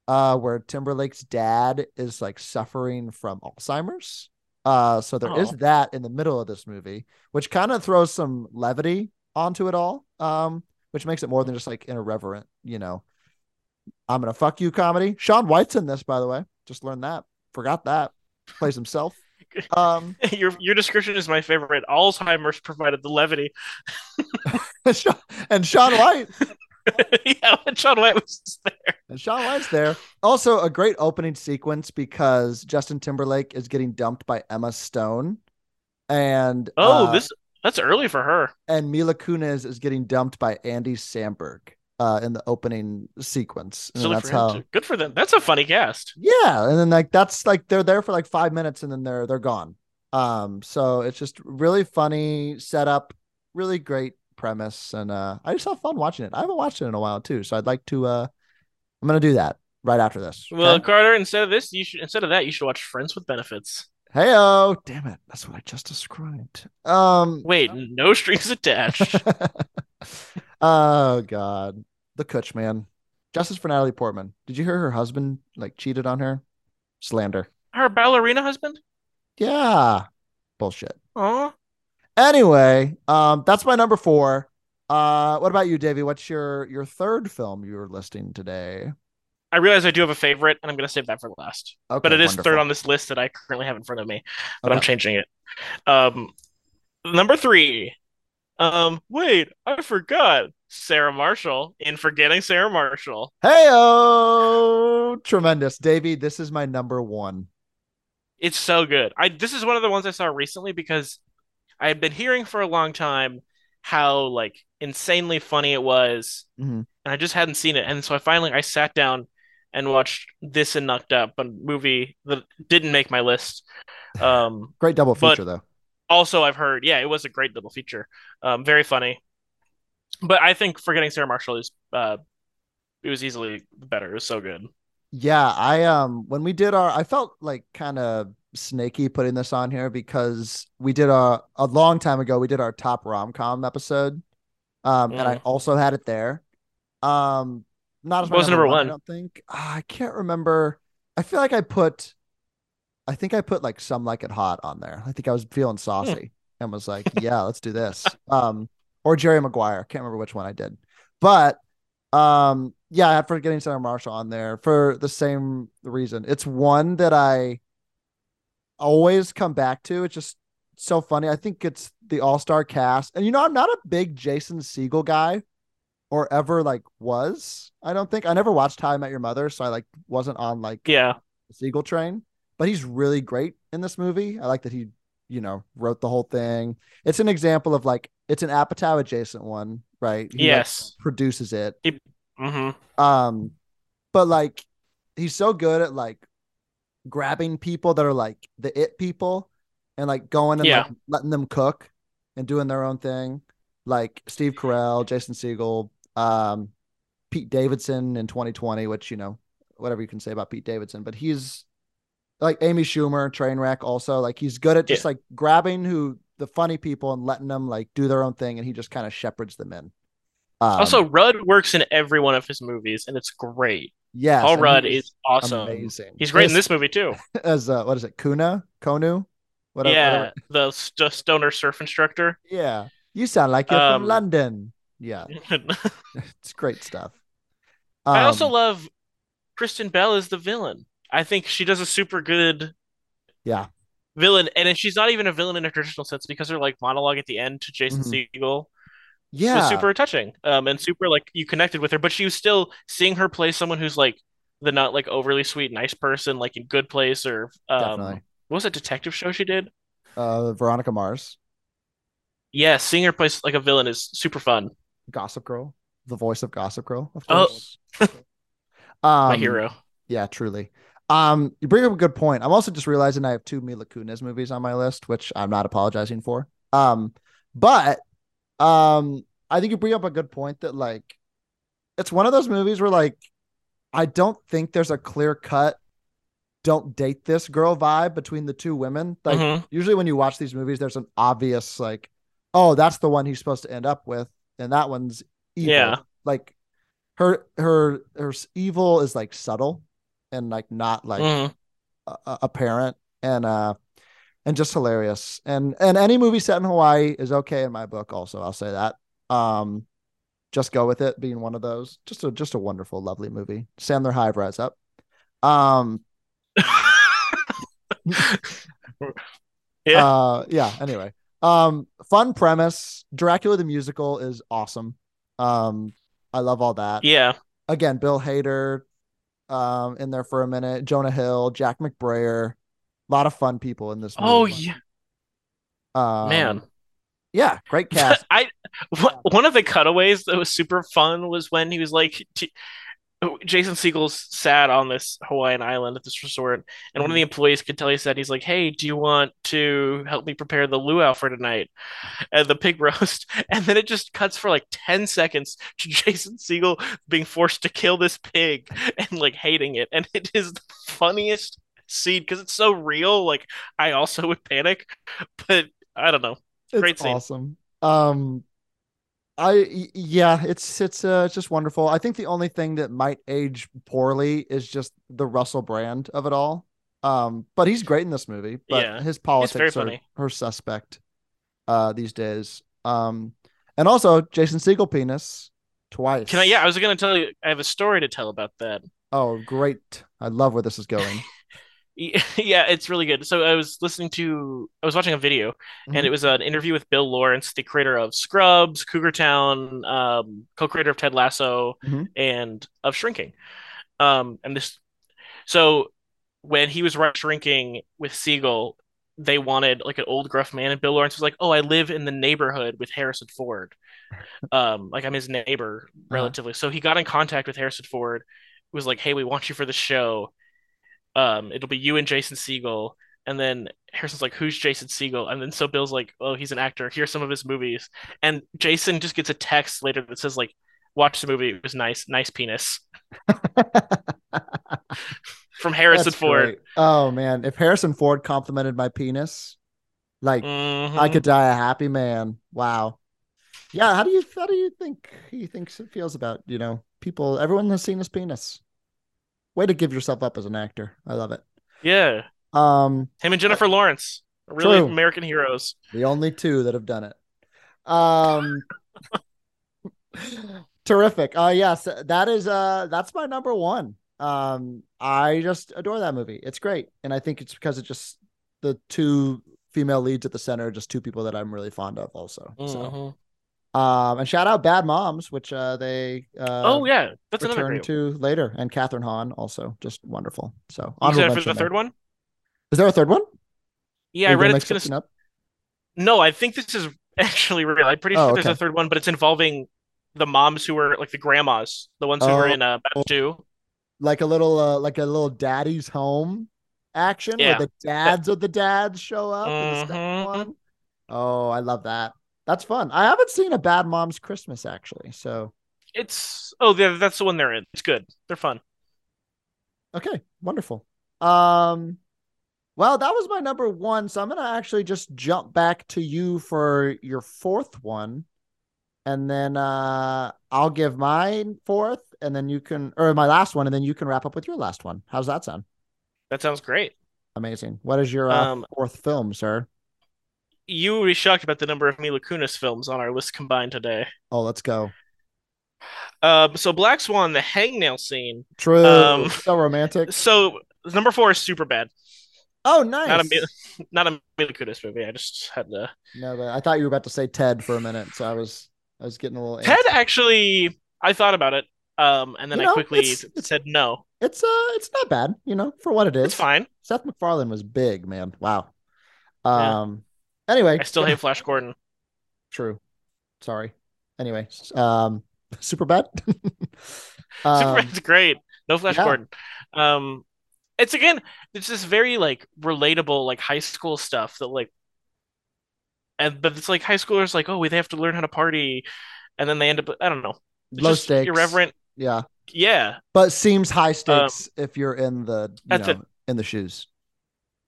uh where Timberlake's dad is like suffering from Alzheimer's. Uh so there is Oh. that in the middle of this movie, which kind of throws some levity onto it all. Um which makes it more than just like an irreverent, you know, I'm gonna fuck you comedy. Shaun White's in this, by the way. Just learned that. Forgot that. Plays himself. Um Your your description is my favorite. Alzheimer's provided the levity. And Shaun White. yeah, Shaun White was there. And Shaun White's there. Also, a great opening sequence because Justin Timberlake is getting dumped by Emma Stone. and Oh, uh, this that's early for her. and Mila Kunis is getting dumped by Andy Samberg uh, in the opening sequence. And So that's how. too. Good for them. That's a funny cast. Yeah, and then like that's like they're there for like five minutes and then they're they're gone. Um, so it's just really funny setup, really great premise, and uh, I just have fun watching it. I haven't watched it in a while too, so I'd like to. uh I'm gonna do that right after this. Well, okay? Carter, instead of this, you should instead of that, you should watch Friends with Benefits. Hey oh, damn it, that's what I just described. Um, Wait, no strings attached. oh god, the Kutch man. Justice for Natalie Portman. Did you hear her husband like cheated on her? Slander. Her ballerina husband? Yeah, bullshit. Oh, Anyway, um, that's my number four. Uh, what about you, Davy? What's your your third film you're listing today? I realize I do have a favorite, and I'm gonna save that for last. Okay, but it is wonderful. third on this list that I currently have in front of me. But I'm changing it. Um, number three. Um, wait, I forgot Sarah Marshall in Forgetting Sarah Marshall. Hey oh, tremendous, Davy. This is my number one. It's so good. I this is one of the ones I saw recently because I had been hearing for a long time how like insanely funny it was, Mhm. and I just hadn't seen it. And so I finally I sat down and watched this and Knocked Up, a movie that didn't make my list. Um, Great double feature though. also I've heard, yeah, it was a great double feature. Um, very funny. But I think Forgetting Sarah Marshall is uh, it was easily better. It was so good. Yeah, I um when we did our I felt like kind of snaky putting this on here because we did a a long time ago we did our top rom-com episode. Um and I Mm. also had it there. Um not as What was number I one? don't think. Ah, I can't remember. I feel like I put I think I put like some like it hot on there. I think I was feeling saucy and was like, yeah, let's do this. Um or Jerry Maguire. Can't remember which one I did. But um, yeah, I had forgetting Sarah Marshall on there for the same reason. It's one that I always come back to. It's just so funny. I think it's the all-star cast. And you know, I'm not a big Jason Segel guy or ever like was. I don't think I never watched How I Met Your Mother, so I like wasn't on like Yeah. the Segel train, but he's really great in this movie. I like that he, you know, wrote the whole thing. It's an example of like it's an Apatow adjacent one, right? He, like, Yes. produces it. hmm Um, but like he's so good at like grabbing people that are like the it people and like going and Yeah. like letting them cook and doing their own thing. Like Steve Carell, Jason Segel, um, Pete Davidson in 2020, which you know, whatever you can say about Pete Davidson, but he's like Amy Schumer, Trainwreck, also like he's good at just Yeah. like grabbing who the funny people and letting them like do their own thing, and he just kind of shepherds them in. Um, Also, Rudd works in every one of his movies, and it's great. Yes, Paul Rudd is awesome. amazing. He's great in this movie too. as uh, what is it, Kuna, Konu, whatever. yeah, the st- stoner surf instructor. yeah. You sound like you're from Um, London. Yeah, it's great stuff. I also Um, love Kristen Bell as the villain. I think she does a super good Yeah. villain, and she's not even a villain in a traditional sense because her like monologue at the end to Jason Mhm. Segel yeah, was super touching. Um, and super like you connected with her, but she was still seeing her play someone who's like the not like overly sweet, nice person, like in Good Place or um, Definitely. what was that detective show she did? uh, Veronica Mars, Yeah, seeing her play like a villain is super fun. Gossip Girl, the voice of Gossip Girl, of Oh. course. um, My hero. Yeah, truly. Um, you bring up a good point. I'm also just realizing I have two Mila Kunis movies on my list, which I'm not apologizing for. Um, but um, I think you bring up a good point that like it's one of those movies where like I don't think there's a clear cut don't date this girl vibe between the two women. Like Mhm. usually when you watch these movies, there's an obvious like, oh, that's the one he's supposed to end up with, and that one's evil. Yeah. Like her her her evil is like subtle and like not like Mhm. a- a- apparent and uh and just hilarious. And and any movie set in Hawaii is okay in my book. Also, I'll say that. Um, just go with it being one of those. Just a just a wonderful, lovely movie. Sandler Hive rise up. Um, Yeah. uh, yeah. Anyway, um, fun premise. Dracula the musical is awesome. Um, I love all that. yeah. Again, Bill Hader, um, in there for a minute. Jonah Hill, Jack McBrayer, lot of fun people in this movie. Oh yeah. Um, Man. yeah, great cast. I one- one of the cutaways that was super fun was when he was like t- Jason Segel's sat on this Hawaiian island at this resort, and one of the employees could tell he said he's like, "Hey, do you want to help me prepare the luau for tonight?" And the pig roast, and then it just cuts for like ten seconds to Jason Segel being forced to kill this pig and like hating it, and it is the funniest scene because it's so real. Like I also would panic, but I don't know. It's Great scene. awesome. Um, I yeah, it's it's uh it's just wonderful. I think the only thing that might age poorly is just the Russell Brand of it all. Um, but he's great in this movie. But Yeah, his politics are, are suspect uh these days. Um, and also Jason Segel penis twice. Can I? Yeah, I was gonna tell you. I have a story to tell about that. Oh, great! I love where this is going. Yeah, it's really good. So I was listening to, I was watching a video, Mhm. and it was an interview with Bill Lawrence, the creator of Scrubs, Cougar Town, um, co-creator of Ted Lasso, Mhm. and of Shrinking. Um, and this, so when he was Shrinking with Segel, they wanted like an old gruff man, and Bill Lawrence was like, "Oh, I live in the neighborhood with Harrison Ford. Um, like I'm his neighbor relatively." So he got in contact with Harrison Ford, was like, "Hey, we want you for the show." Um, it'll be you and Jason Segel. And then Harrison's like, "Who's Jason Segel?" And then so Bill's like, "Oh, he's an actor. Here's some of his movies." And Jason just gets a text later that says like, "Watch the movie. It was nice. Nice penis." From Harrison That's Ford. great. Oh man, if Harrison Ford complimented my penis, like I Mhm. could die a happy man. Wow. Yeah, how do you how do you think he thinks it feels about, you know, people everyone has seen his penis. Way to give yourself up as an actor. I love it. Yeah, Um him and Jennifer Lawrence, really True. American heroes. the only two that have done it. Um terrific. Uh yes, that is uh that's my number 1. Um I just adore that movie. It's great. And I think it's because it just the two female leads at the center are just two people that I'm really fond of also. So Mhm. Um, and shout out Bad Moms, which uh, they uh, oh yeah, that's another return great. to later, and Kathryn Hahn also just wonderful. So honorable for the third one? Is there a third one? Yeah, I read it's gonna. up. No, I think this is actually real. I'm pretty Oh, sure there's a third one, but it's involving the moms who were like the grandmas, the ones who were Oh. in uh, Two. Like a little, uh, like a little daddy's home action Yeah. where the dads of the dads show up in the second Mhm. one. Oh, I love that. That's fun. I haven't seen a Bad Moms Christmas actually. So It's oh, yeah, that's the one they're in. It's good. They're fun. Okay, wonderful. Um, well, that was my number one. So I'm gonna actually just jump back to you for your fourth one, and then uh, I'll give mine fourth, and then you can, or my last one, and then you can wrap up with your last one. How's that sound? That sounds great. Amazing. What is your uh, Um, fourth film, sir? You will be shocked about the number of Mila Kunis films on our list combined today. Oh, let's go. Um, so Black Swan, the hangnail scene. True. Um, so romantic. So number four is super bad. Oh, nice. Not a Mila, not a Mila Kunis movie. I just had to. No, but I thought you were about to say Ted for a minute, so I was, I was getting a little. Ted antsy. actually, I thought about it, um, and then You I quickly it's- it's- said no. It's uh, it's not bad, you know, for what it is. It's fine. Seth MacFarlane was big, man. Wow. Um. Anyway, I still hate Flash Gordon. True. Sorry. Anyway, um, super bad. um, Superman's great. No Flash yeah. Gordon. Um, it's again, it's this very like relatable like high school stuff that like, and but it's like high schoolers like oh they have to learn how to party, and then they end up I don't know it's low stakes. irreverent. Yeah, Yeah, but seems high stakes if you're in the you know it. in the shoes.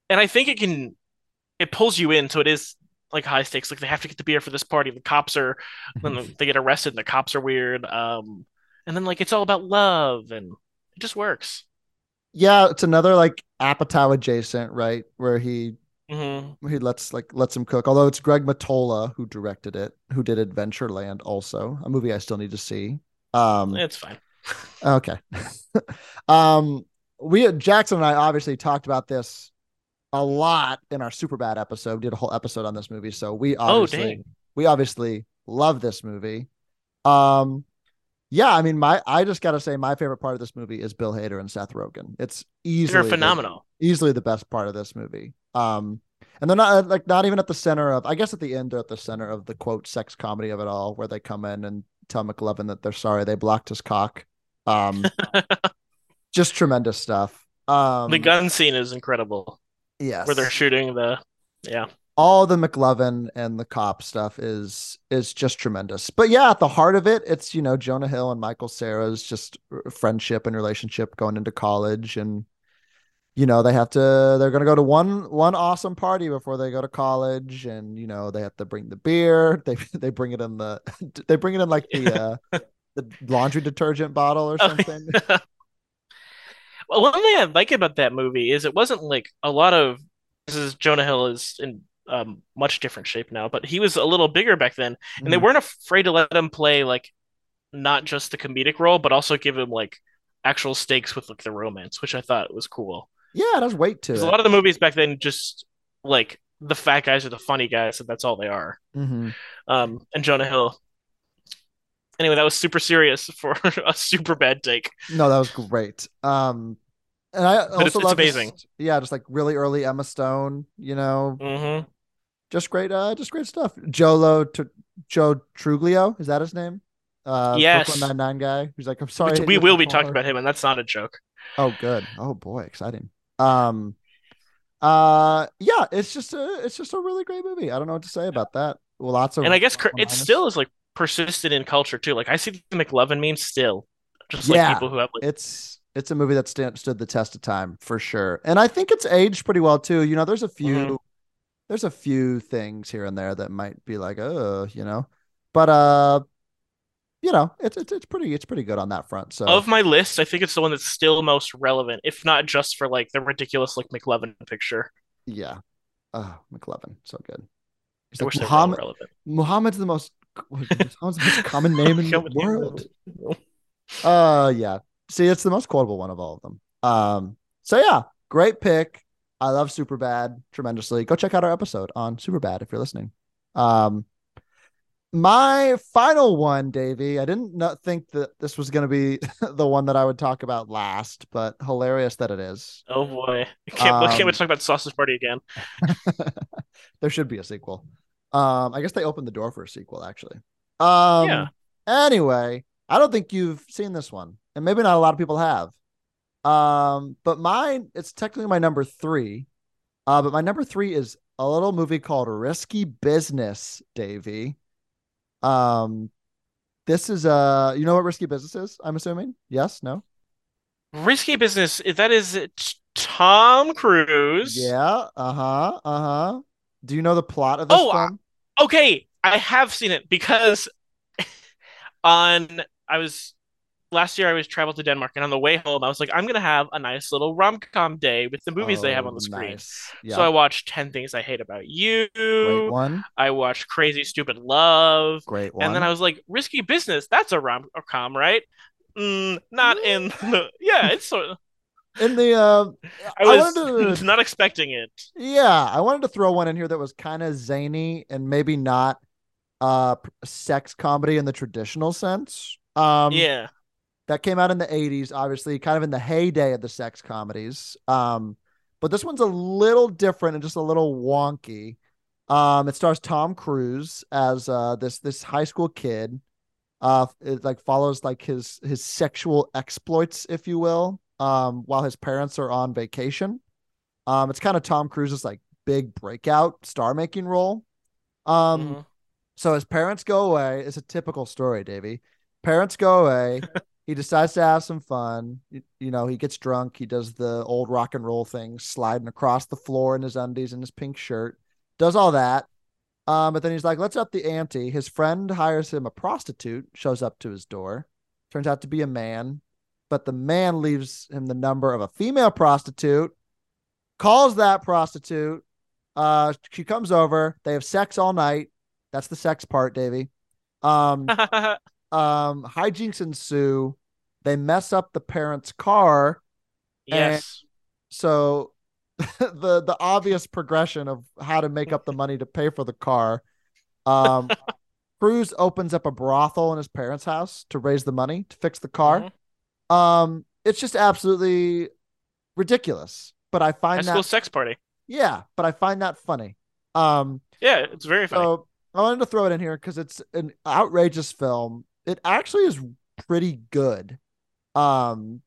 and I think it can it pulls you in, so it is like high stakes. Like they have to get the beer for this party. The cops are then they get arrested, and the cops are weird. Um, and then like it's all about love, and it just works. Yeah, it's another like Apatow adjacent, right? Where he hmm he lets like lets him cook. Although it's Greg Mottola who directed it, who did Adventureland, also a movie I still need to see. Um, It's fine. Okay. um, we Jackson and I obviously talked about this a lot in our super bad episode. We did a whole episode on this movie, so we Oh, obviously dang. we obviously love this movie. Um, yeah, I mean, my I just got to say my favorite part of this movie is Bill Hader and Seth Rogen. It's easily They're the- phenomenal. easily the best part of this movie. Um, and they're not uh, like not even at the center of. I guess at the end they're at the center of the quote sex comedy of it all, where they come in and tell McLovin that they're sorry they blocked his cock. Um, just tremendous stuff. Um, the gun scene is incredible, yes, where they're shooting the. Yeah, all the McLovin and the cop stuff is is just tremendous. But yeah, at the heart of it, it's you know Jonah Hill and Michael Cera's just friendship and relationship going into college, and you know they have to they're going to go to one one awesome party before they go to college, and you know they have to bring the beer. They they bring it in the they bring it in like the uh, the laundry detergent bottle or Oh, something. Well, one thing I like about that movie is it wasn't like a lot of this is Jonah Hill is in um, much different shape now, but he was a little bigger back then, and they Mhm. weren't afraid to let him play like not just the comedic role, but also give him like actual stakes with like the romance, which I thought was cool. yeah, there's weight to it. a lot of the movies back then just like the fat guys are the funny guys, and that's all they are. Mhm. Um, and Jonah Hill. Anyway, that was super serious for a super bad take. No, that was great. Um, and I also it's- it's love amazing. just- yeah, just like really early Emma Stone. You know, hmm just great, uh, just great stuff. Jolo to Joe Truglio, is that his name? Uh, Yes. Nine Nine guy. Who's like, I'm sorry. I Which hit we will be talking about him, and that's not a joke. Oh, good. Oh boy, exciting. Um, uh, yeah, it's just a, it's just a really great movie. I don't know what to say about that. Well, lots of, And I guess it minus. still is like persistent in culture too. Like I see the McLovin meme still, just Yeah. like people who have like it's it's a movie that stand, stood the test of time for sure and i think it's aged pretty well too you know there's a few Mhm. there's a few things here and there that might be like oh you know but uh you know it's it's, it's pretty it's pretty good on that front so of my list. I think it's the one that's still most relevant, if not just for like the ridiculous like McLovin picture. yeah oh mclevin so good He's I like, wish they were Muhammad, relevant. muhammad's the most the most common name in the Common name in the world Uh yeah. See, it's the most quotable one of all of them. Um, so yeah, great pick. I love Superbad tremendously. Go check out our episode on Superbad if you're listening. Um my final one, Davy. I didn't not think that this was gonna be the one that I would talk about last, but hilarious that it is. Oh boy, I can't, I can't Um, wait to talk about Sausage Party again. there should be a sequel. Um, I guess they opened the door for a sequel, actually. Um, Yeah. Anyway, I don't think you've seen this one, and maybe not a lot of people have. Um, but mine, it's technically my number three. Uh, but my number three is a little movie called Risky Business, Davy. Um, this is uh, you know what Risky Business is? I'm assuming. Yes. No. Risky Business. That is Tom Cruise. Yeah. Uh huh. Uh huh. Do you know the plot of this Oh, film? Okay, I have seen it because on I was last year I was traveled to Denmark and on the way home I was like I'm gonna have a nice little rom-com day with the movies they have Oh, on the screen. nice. So I watched 10 Things I Hate About You. Great one. I watched Crazy Stupid Love. Great one. And then I was like, Risky Business, that's a rom-com, right? Mm, not in the yeah, it's sort of in the uh, I I was wanted to- not expecting it. yeah, I wanted to throw one in here that was kind of zany and maybe not uh sex comedy in the traditional sense. Um, yeah. that came out in the 80s, obviously, kind of in the heyday of the sex comedies. Um, but this one's a little different and just a little wonky. Um, it stars Tom Cruise as uh this this high school kid. Uh, it like follows like his his sexual exploits, if you will, um, while his parents are on vacation. Um, it's kind of Tom Cruise's like big breakout star making role. Um, Mhm. so his parents go away. It's a typical story, Davy. Parents go away. he decides to have some fun. You, you know, he gets drunk. He does the old rock and roll thing, sliding across the floor in his undies and his pink shirt. Does all that. Um, but then he's like, let's up the ante. His friend hires him a prostitute, shows up to his door. Turns out to be a man, but the man leaves him the number of a female prostitute, calls that prostitute. Uh, she comes over. They have sex all night. That's the sex part, Davy. Um, um, hijinks ensue. They mess up the parents' car. yes. So the the obvious progression of how to make up the money to pay for the car. Um, Cruise opens up a brothel in his parents' house to raise the money to fix the car. Mhm. Um, it's just absolutely ridiculous. But I High find school that sex party. Yeah, but I find that funny. Um, Yeah, it's very funny. so I wanted to throw it in here because it's an outrageous film. It actually is pretty good. Um,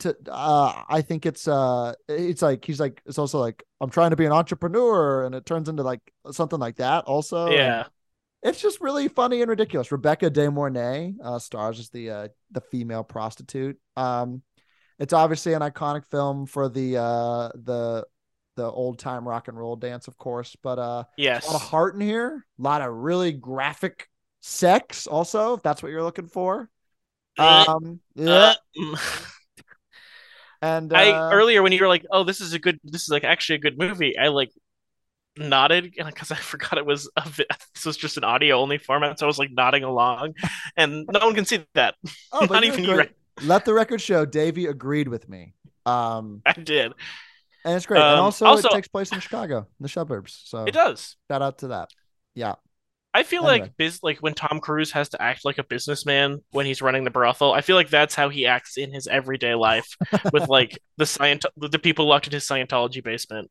to uh, I think it's uh, it's like he's like it's also like I'm trying to be an entrepreneur, and it turns into like something like that. Also, and yeah. It's just really funny and ridiculous. Rebecca De Mornay uh, stars as the uh, the female prostitute. Um, it's obviously an iconic film for the uh, the the old time rock and roll dance, of course, but uh, Yes. a lot of heart in here, a lot of really graphic sex, also, if that's what you're looking for. Uh, Um, yeah, Uh, and I uh, earlier when you were like, "Oh, this is a good, this is like actually a good movie," I like nodded because I forgot it was a vi- this was just an audio only format, so I was like nodding along, and no one can see that. oh, not even you. great. Let the record show Davy agreed with me. Um, I did. and it's great. and Um, also, also- it takes place in Chicago, in the suburbs. So It does. shout out to that. Yeah. I feel Anyway. like biz like when Tom Cruise has to act like a businessman when he's running the brothel. I feel like that's how he acts in his everyday life with like the scient the people locked in his Scientology basement.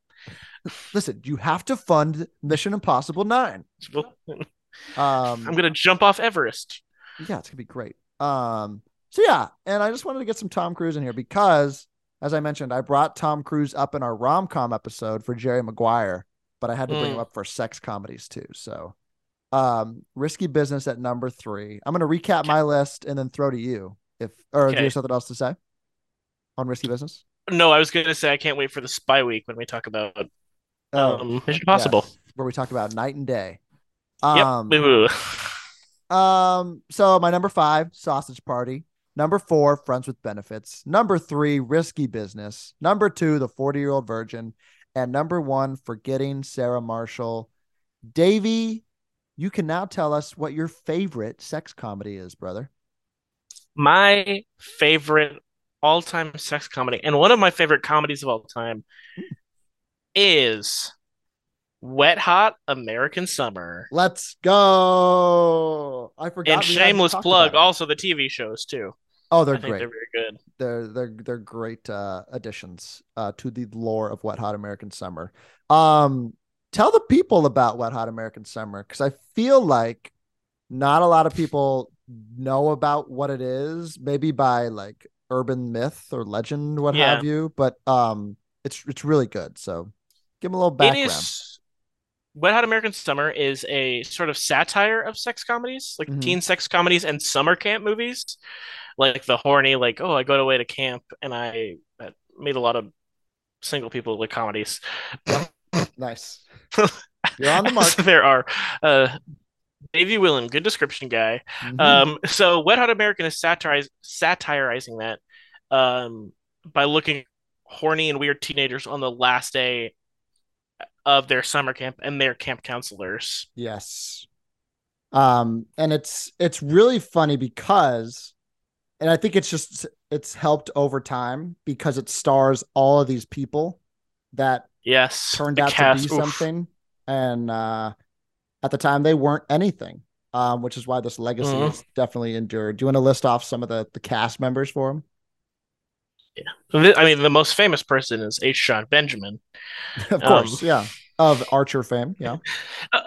Listen, you have to fund Mission Impossible 9. Um, I'm gonna jump off Everest. yeah, it's gonna be great. Um, so yeah, and I just wanted to get some Tom Cruise in here because, as I mentioned, I brought Tom Cruise up in our rom com episode for Jerry Maguire, but I had to bring him Mm. up for sex comedies too. So, um, Risky Business at number three. I'm gonna recap my list and then throw to you if, or do you have something else to say on Risky Business? No, I was gonna say I can't wait for the Spy Week when we talk about Oh, um, Mission Impossible. yes, where we talk about night and day. Yep. Um, Ooh. Um, so my number five, Sausage Party. Number four, Friends with Benefits. Number three, Risky Business. Number two, The 40 Year Old Virgin. And number one, Forgetting Sarah Marshall. Davy, you can now tell us what your favorite sex comedy is, brother. My favorite all-time sex comedy, and one of my favorite comedies of all time, is Wet Hot American Summer. Let's go. I forgot. And shameless plug, also the TV shows too. Oh, they're great. they're very good. they're they're they're great uh additions uh to the lore of Wet Hot American Summer. Um tell the people about Wet Hot American Summer cuz I feel like not a lot of people know about what it is, maybe by like urban myth or legend what Yeah. have you, but um it's it's really good. So give them a little It background. is Wet Hot American Summer is a sort of satire of sex comedies, like Mhm. teen sex comedies and summer camp movies. Like the horny, like, oh, I go away to camp and I uh, made a lot of single people like comedies. Nice. You're on the mark. There are uh Davy Willian, good description guy. Mhm. Um, so Wet Hot American is satirize, satirizing that um, by looking horny and weird teenagers on the last day of their summer camp and their camp counselors. Yes. Um, and it's it's really funny because and I think it's just it's helped over time because it stars all of these people that Yes, turned the out cast, to be oof. something. And uh at the time they weren't anything. Um, which is why this legacy Mhm. is definitely endured. Do you want to list off some of the the cast members for them? I mean, the most famous person is H. Jon Benjamin. of Um, course, yeah. Of Archer fame, yeah.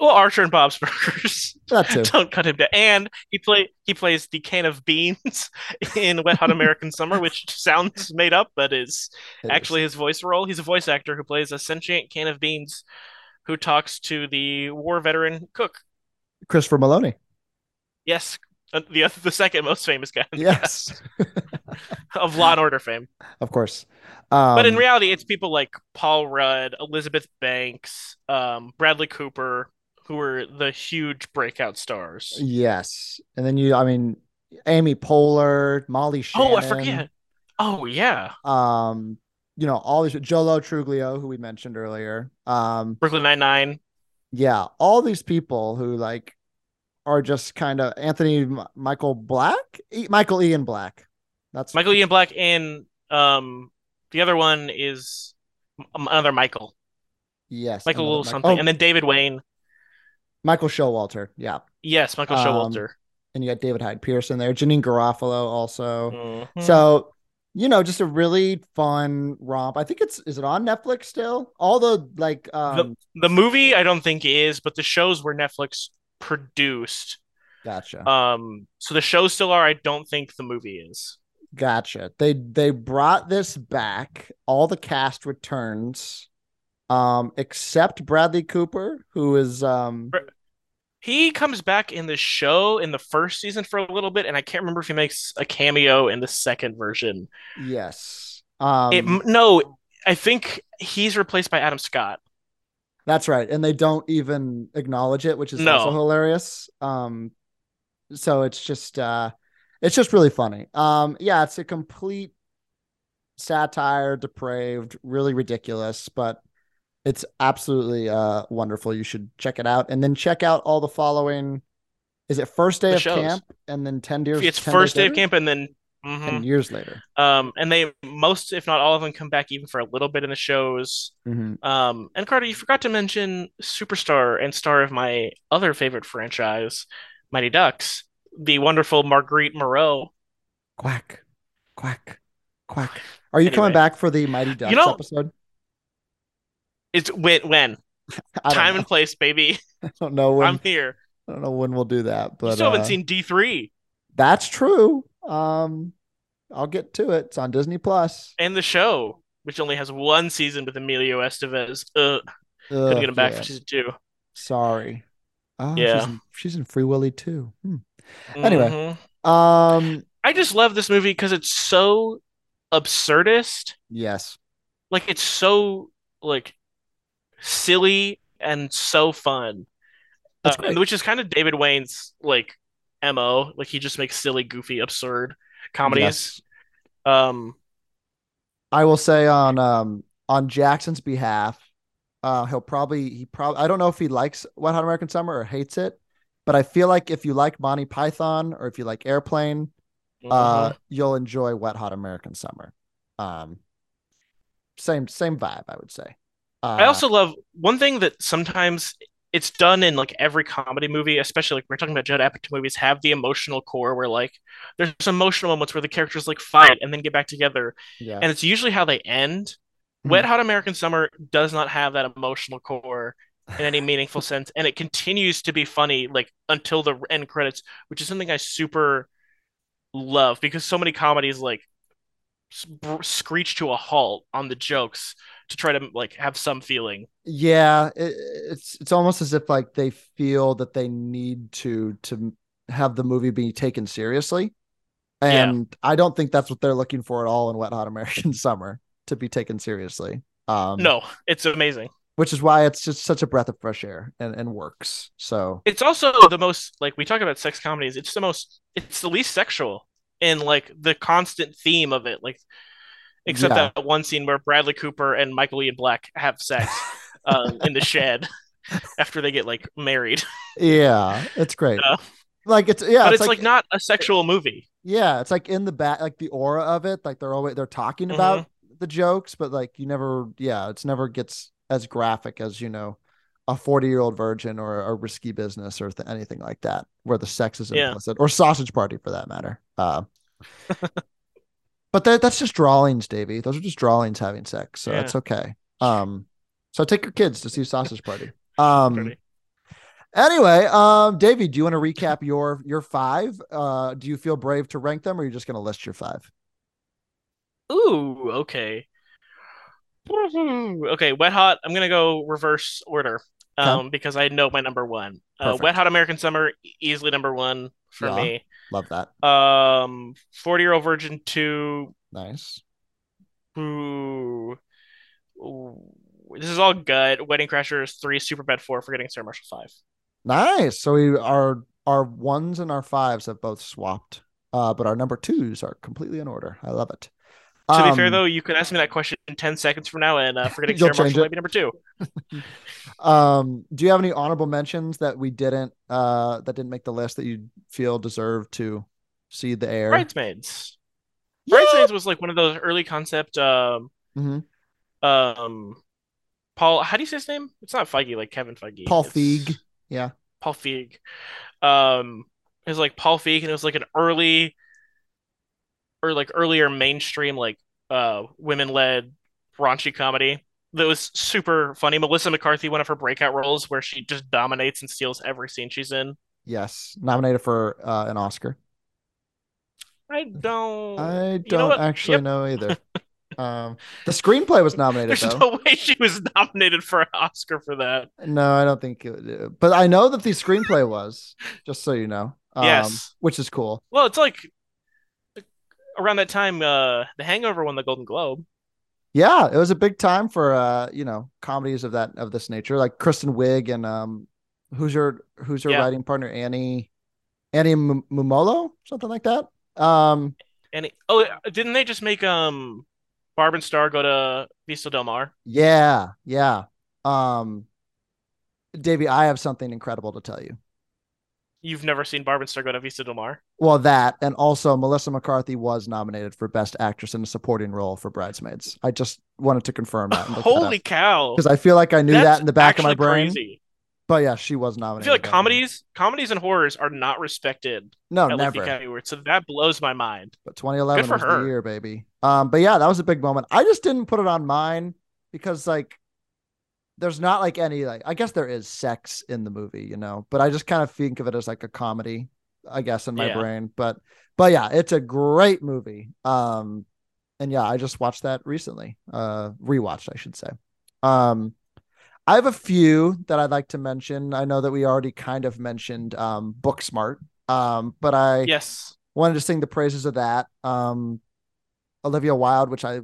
Well, Archer and Bob's Burgers. That too. Don't cut him down. And he play he plays the can of beans in Wet Hot American Summer, which sounds made up, but is It is. actually his voice role. He's a voice actor who plays a sentient can of beans who talks to the war veteran cook. Christopher Meloni. Yes, uh, the the second most famous guy Yes. of Law and Order fame. of course. Um, But in reality, it's people like Paul Rudd, Elizabeth Banks, um, Bradley Cooper, who were the huge breakout stars. Yes. And then you, I mean, Amy Poehler, Molly Shannon. Oh, I forget. Oh yeah, Um, you know, all these Joe Lo Truglio, who we mentioned earlier. Um, Brooklyn Nine Nine. yeah, all these people who like are just kind of Anthony M- Michael Black, E- Michael Ian Black. That's Michael Ian Black and um the other one is m- another Michael, yes, Michael something, Oh, and then David Wain. Michael Showalter. Yeah, Yes, Michael Um, Showalter. and you got David Hyde Pierce in there, Janeane Garofalo also. Mhm. So you know, just a really fun romp. I think it's is it on Netflix still? All the like um The movie I don't think is, but the shows were Netflix produced. gotcha. Um, so the shows still are. I don't think the movie is. Gotcha. They they brought this back. All the cast returns, um, except Bradley Cooper, who is um He comes back in the show in the first season for a little bit, and I can't remember if he makes a cameo in the second version. yes. Um It, no, I think he's replaced by Adam Scott. that's right. And they don't even acknowledge it, which is No. also hilarious. Um so it's just uh it's just really funny. Um yeah, it's a complete satire, depraved, really ridiculous, but it's absolutely uh wonderful. You should check it out. And then check out all the following is it first day The of shows. camp and then 10 years It's 10 first day of later? camp, and then. 10 years later. um, and they most, if not all of them, come back even for a little bit in the shows. Mhm. Um, and Carter, you forgot to mention superstar and star of my other favorite franchise, Mighty Ducks, the wonderful Marguerite Moreau. Quack, quack, quack. Are you coming back for the Mighty Ducks know, episode? It's when, when time know. and place, baby. I don't know when. I'm here. I don't know when we'll do that, but you still haven't uh, seen D three that's true. Um, I'll get to it. It's on Disney Plus. and the show, which only has one season with Emilio Estevez. Uh, couldn't get him back yeah. for season two. Sorry. Oh, Yeah. she's in, she's in Free Willy too. Hmm. Anyway. Mhm. Um, I just love this movie because it's so absurdist. yes, Like it's so like silly and so fun. Uh, which is kind of David Wain's like MO. Like he just makes silly, goofy, absurd comedies. Um I will say on um on Jackson's behalf, uh, he'll probably he probably I don't know if he likes Wet Hot American Summer or hates it, but I feel like if you like Monty Python or if you like Airplane, uh, mhm. you'll enjoy Wet Hot American Summer. Um, same same vibe, I would say. Uh, I also love one thing that sometimes it's done in like every comedy movie, especially like we're talking about Judd Apatow movies, have the emotional core where like there's some emotional moments where the characters like fight and then get back together, yeah, and it's usually how they end. Mhm. Wet Hot American Summer does not have that emotional core in any meaningful sense, and it continues to be funny like until the end credits, which is something I super love because so many comedies like screech to a halt on the jokes to try to like have some feeling. yeah, it, it's it's almost as if like they feel that they need to to have the movie be taken seriously, Yeah. and I don't think that's what they're looking for at all in Wet Hot American Summer to be taken seriously. Um, No, it's amazing. which is why it's just such a breath of fresh air and, and works. So It's also the most like we talk about sex comedies. It's the most. It's the least sexual in like the constant theme of it. Like, except Yeah. that one scene where Bradley Cooper and Michael Ian Black have sex um, in the shed after they get like married. yeah, it's great. Yeah. Like it's yeah, but it's, it's like, not a sexual movie. yeah, it's like in the back, like the aura of it. Like they're always they're talking Mhm. about the jokes, but like you never, yeah, it's never gets as graphic as you know a forty year old virgin or a risky business or th- anything like that, where the sex is Yeah. implicit, or sausage party for that matter. Uh, but that, that's just drawings, Davey. Those are just drawings having sex, so Yeah. that's okay. Um, so take your kids to see Sausage Party. Um. Anyway, um, Davey, do you want to recap your your five? Uh, do you feel brave to rank them, or are you just going to list your five? Ooh, okay. Okay, Wet Hot. I'm gonna go reverse order. Um, because I know my number one. Uh. Wet Hot American Summer, easily number one for Yeah. me. Love that. Um, 40 Year Old Virgin 2. Nice. Ooh. Ooh. This is all good. Wedding Crashers 3, Superbad 4, Forgetting Sarah Marshall 5. Nice. So we our our ones and our fives have both swapped, uh, but our number twos are completely in order. I love it. To be fair, Um, though, you could ask me that question in 10 seconds from now, and uh, Forgetting You'll Sarah Marshall might be number two. Um, do you have any honorable mentions that we didn't uh that didn't make the list that you feel deserve to see the air? Bridesmaids. Yeah. Bridesmaids was like one of those early concept. Um, Mhm. um, Paul, how do you say his name? It's not Feige, like Kevin Feige. Paul It's Feig. Yeah. Paul Feig. Um, it was like Paul Feig, and it was like an early or like earlier mainstream like uh women led raunchy comedy that was super funny. Melissa McCarthy, one of her breakout roles where she just dominates and steals every scene she's in. Yes, nominated for uh, an Oscar. I don't. I don't what? actually Yep. know either. um, the screenplay was nominated There's though. no way she was nominated for an Oscar for that. No, I don't think it but I know that the screenplay was, just so you know. Um, Yes. Which is cool. Well, it's like around that time, uh, The Hangover won the Golden Globe. Yeah, it was a big time for uh, you know, comedies of that of this nature, like Kristen Wiig and um who's your who's your Yeah. writing partner? Annie Annie M- Mumolo, something like that. Um And oh, didn't they just make um Barb and Star go to Vista Del Mar? yeah, yeah. Um Davey, I have something incredible to tell you. You've never seen Barb and Star go to Vista Del Mar? Well, that and also Melissa McCarthy was nominated for Best Actress in a Supporting Role for Bridesmaids. I just wanted to confirm that. Holy cow! Because I feel like I knew that in the back of my brain. Crazy. But yeah, she was nominated. I feel like that year. comedies, comedies and horrors are not respected No, never. Academy so that blows my mind. But 2011 for was her. the year, baby. Um, but yeah, that was a big moment. I just didn't put it on mine because like there's not like any like I guess there is sex in the movie, you know, but I just kind of think of it as like a comedy, I guess, in my Yeah. brain. But but yeah, it's a great movie. Um, and yeah, I just watched that recently. Uh, rewatched, I should say. Um, I have a few that I'd like to mention. I know that we already kind of mentioned um Booksmart. Um, but I Yes. wanted to sing the praises of that. Um, Olivia Wilde, which I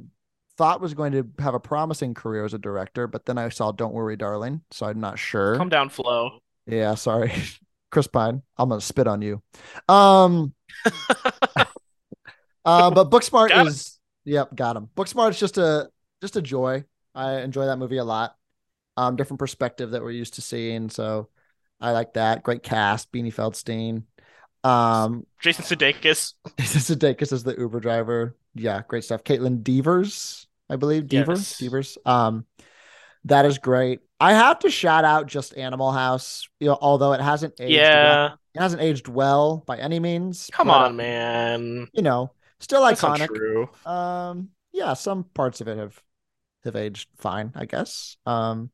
thought was going to have a promising career as a director, but then I saw Don't Worry, Darling, so I'm not sure. Calm down, Flo. Yeah, sorry, Chris Pine. I'm gonna spit on you. Um, uh, but Booksmart Got is yep, got him. Booksmart is just a just a joy. I enjoy that movie a lot. Um, different perspective that we're used to seeing, so I like that. Great cast, Beanie Feldstein. Um, Jason Sudeikis. Jason Sudeikis is the Uber driver. Yeah, great stuff. Kaitlyn Devers, I believe. Devers, Yes. Devers. Um, that is great. I have to shout out just Animal House. You know, although it hasn't aged well, Yeah. it hasn't aged well by any means. Come but, on, um, man. You know, still That's iconic. true. Um, yeah, some parts of it have have aged fine, I guess. Um,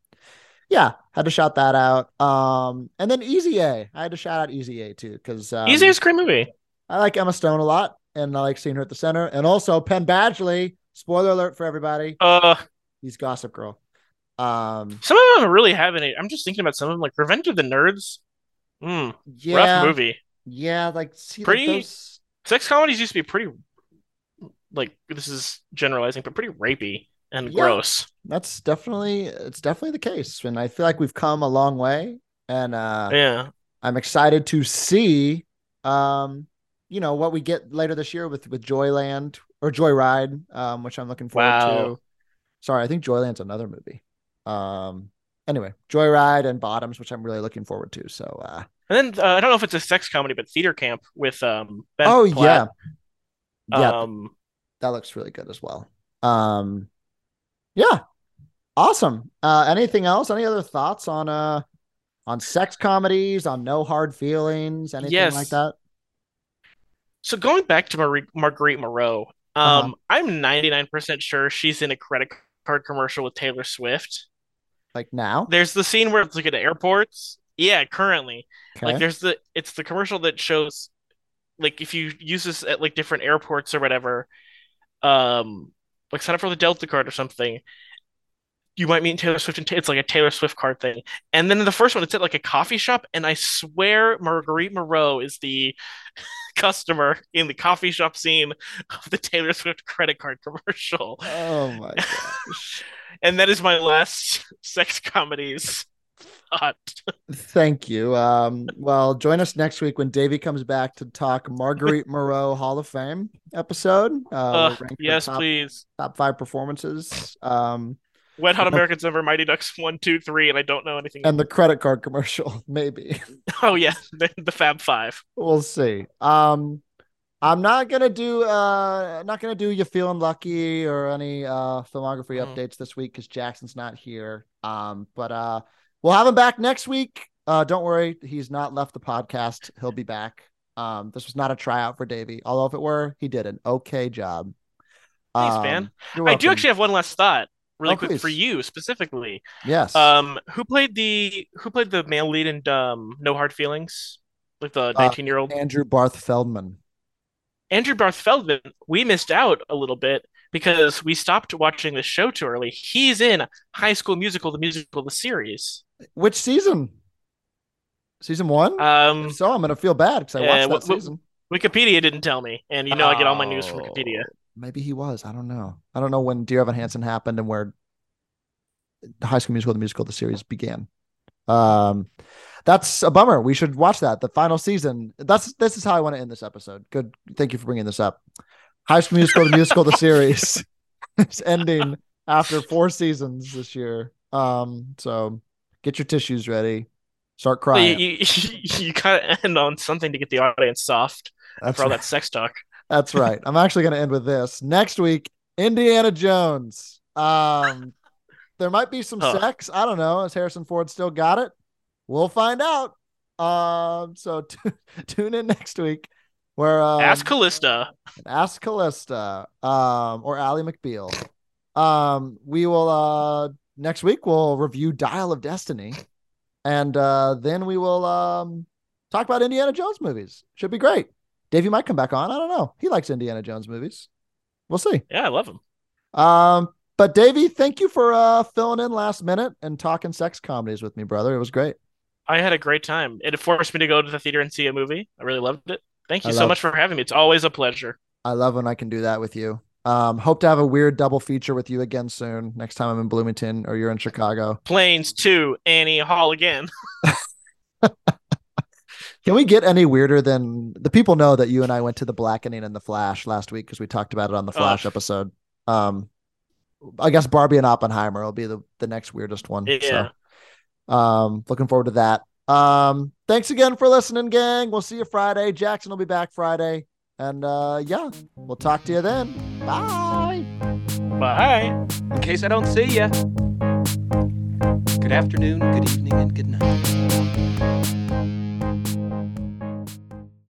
yeah, had to shout that out. Um, and then Easy A, I had to shout out Easy A too because um, Easy is a great movie. I like Emma Stone a lot, and I like seeing her at the center. And also Penn Badgley. Spoiler alert for everybody. Uh, He's Gossip Girl. Um, some of them really haven't. I'm just thinking about some of them, like Revenge of the Nerds. Mm, yeah, rough movie. yeah, like see, like Pretty- those- Sex comedies used to be pretty, like this is generalizing, but pretty rapey and Yeah. gross. That's definitely it's definitely the case, and I feel like we've come a long way. And uh, Yeah. I'm excited to see, um, you know, what we get later this year with with Joyland or Joyride, um, which I'm looking forward Wow. to. Sorry, I think Joyland's another movie. Um, anyway, Joyride and Bottoms, which I'm really looking forward to. So, uh, And then uh, I don't know if it's a sex comedy, but Theater Camp with um Ben oh yeah, yeah, Um, that looks really good as well. Um, yeah, awesome. Uh, anything else? Any other thoughts on uh on sex comedies, on No Hard Feelings, anything Yes. like that? So going back to Marie, Marguerite Moreau, um, Uh-huh. I'm 99% sure she's in a credit card commercial with Taylor Swift. Like now? There's the scene where it's like at airports. Yeah, currently. Okay. Like there's the it's the commercial that shows like if you use this at like different airports or whatever, um like sign up for the Delta card or something, you might meet Taylor Swift and it's like a Taylor Swift card thing. And then in the first one it's at like a coffee shop and I swear Marguerite Moreau is the customer in the coffee shop scene of the Taylor Swift credit card commercial. oh my gosh. And that is my last sex comedies thought. Thank you. Um, well, join us next week when Davey comes back to talk Marguerite Moreau Hall of Fame episode. Uh, Uh, we'll rank her yes, top, please. top five performances. Um, Wet Hot Uh-huh. American Summer, Mighty Ducks one, two, three, and I don't know anything. and the credit card commercial, maybe. oh yeah, the, the Fab Five. we'll see. Um, I'm not gonna do uh not gonna do you feeling lucky or any uh filmography Mhm. updates this week because Jackson's not here. Um, but uh we'll have him back next week. Uh don't worry, he's not left the podcast. He'll be back. Um, this was not a tryout for Davey, although if it were, he did an okay job. Thanks, Um, man. I do actually have one last thought, really Oh, quick for you specifically. yes. Um, who played the who played the male lead in um No Hard Feelings? Like the Uh, 19 year old Andrew Barth Feldman. Andrew Barth Feldman. We missed out a little bit because we stopped watching the show too early. He's in High School Musical, the musical, the series. Which season? Season one. Um, so I'm gonna feel bad because I uh, watched that what- season. Wikipedia didn't tell me, and you know I get all my news from Wikipedia. Maybe he was. I don't know. I don't know when Dear Evan Hansen happened and where High School Musical, the musical, the series began. Um, that's a bummer. We should watch that. The final season. That's this is how I want to end this episode. Good. Thank you for bringing this up. High School Musical, the musical, the series is ending after four seasons this year. Um, so get your tissues ready. Start crying. you, you, you gotta end on something to get the audience soft That's for all that sex talk. That's right. I'm actually going to end with this. Next week, Indiana Jones. Um, there might be some Huh. sex. I don't know. Has Harrison Ford still got it? We'll find out. Um, so t- tune in next week where um, Ask Calista. Ask Calista um, or Ally McBeal. Um, we will uh, next week we'll review Dial of Destiny, and uh, then we will um, talk about Indiana Jones movies. Should be great. Davey might come back on. I don't know. He likes Indiana Jones movies. We'll see. Yeah, I love him. Um, but Davey, thank you for uh, filling in last minute and talking sex comedies with me, brother. It was great. I had a great time. It forced me to go to the theater and see a movie. I really loved it. Thank you I so love- much for having me. It's always a pleasure. I love when I can do that with you. Um, hope to have a weird double feature with you again soon. Next time I'm in Bloomington or you're in Chicago. Planes to Annie Hall again. Can we get any weirder than the people know that you and I went to the Blackening and the Flash last week because we talked about it on the Flash Oh. episode. Um, I guess Barbie and Oppenheimer will be the, the next weirdest one. Yeah. So, um, looking forward to that. Um, thanks again for listening, gang. We'll see you Friday. Jackson will be back Friday. And uh, yeah, we'll talk to you then. Bye. Bye. In case I don't see you. Good afternoon, good evening, and good night.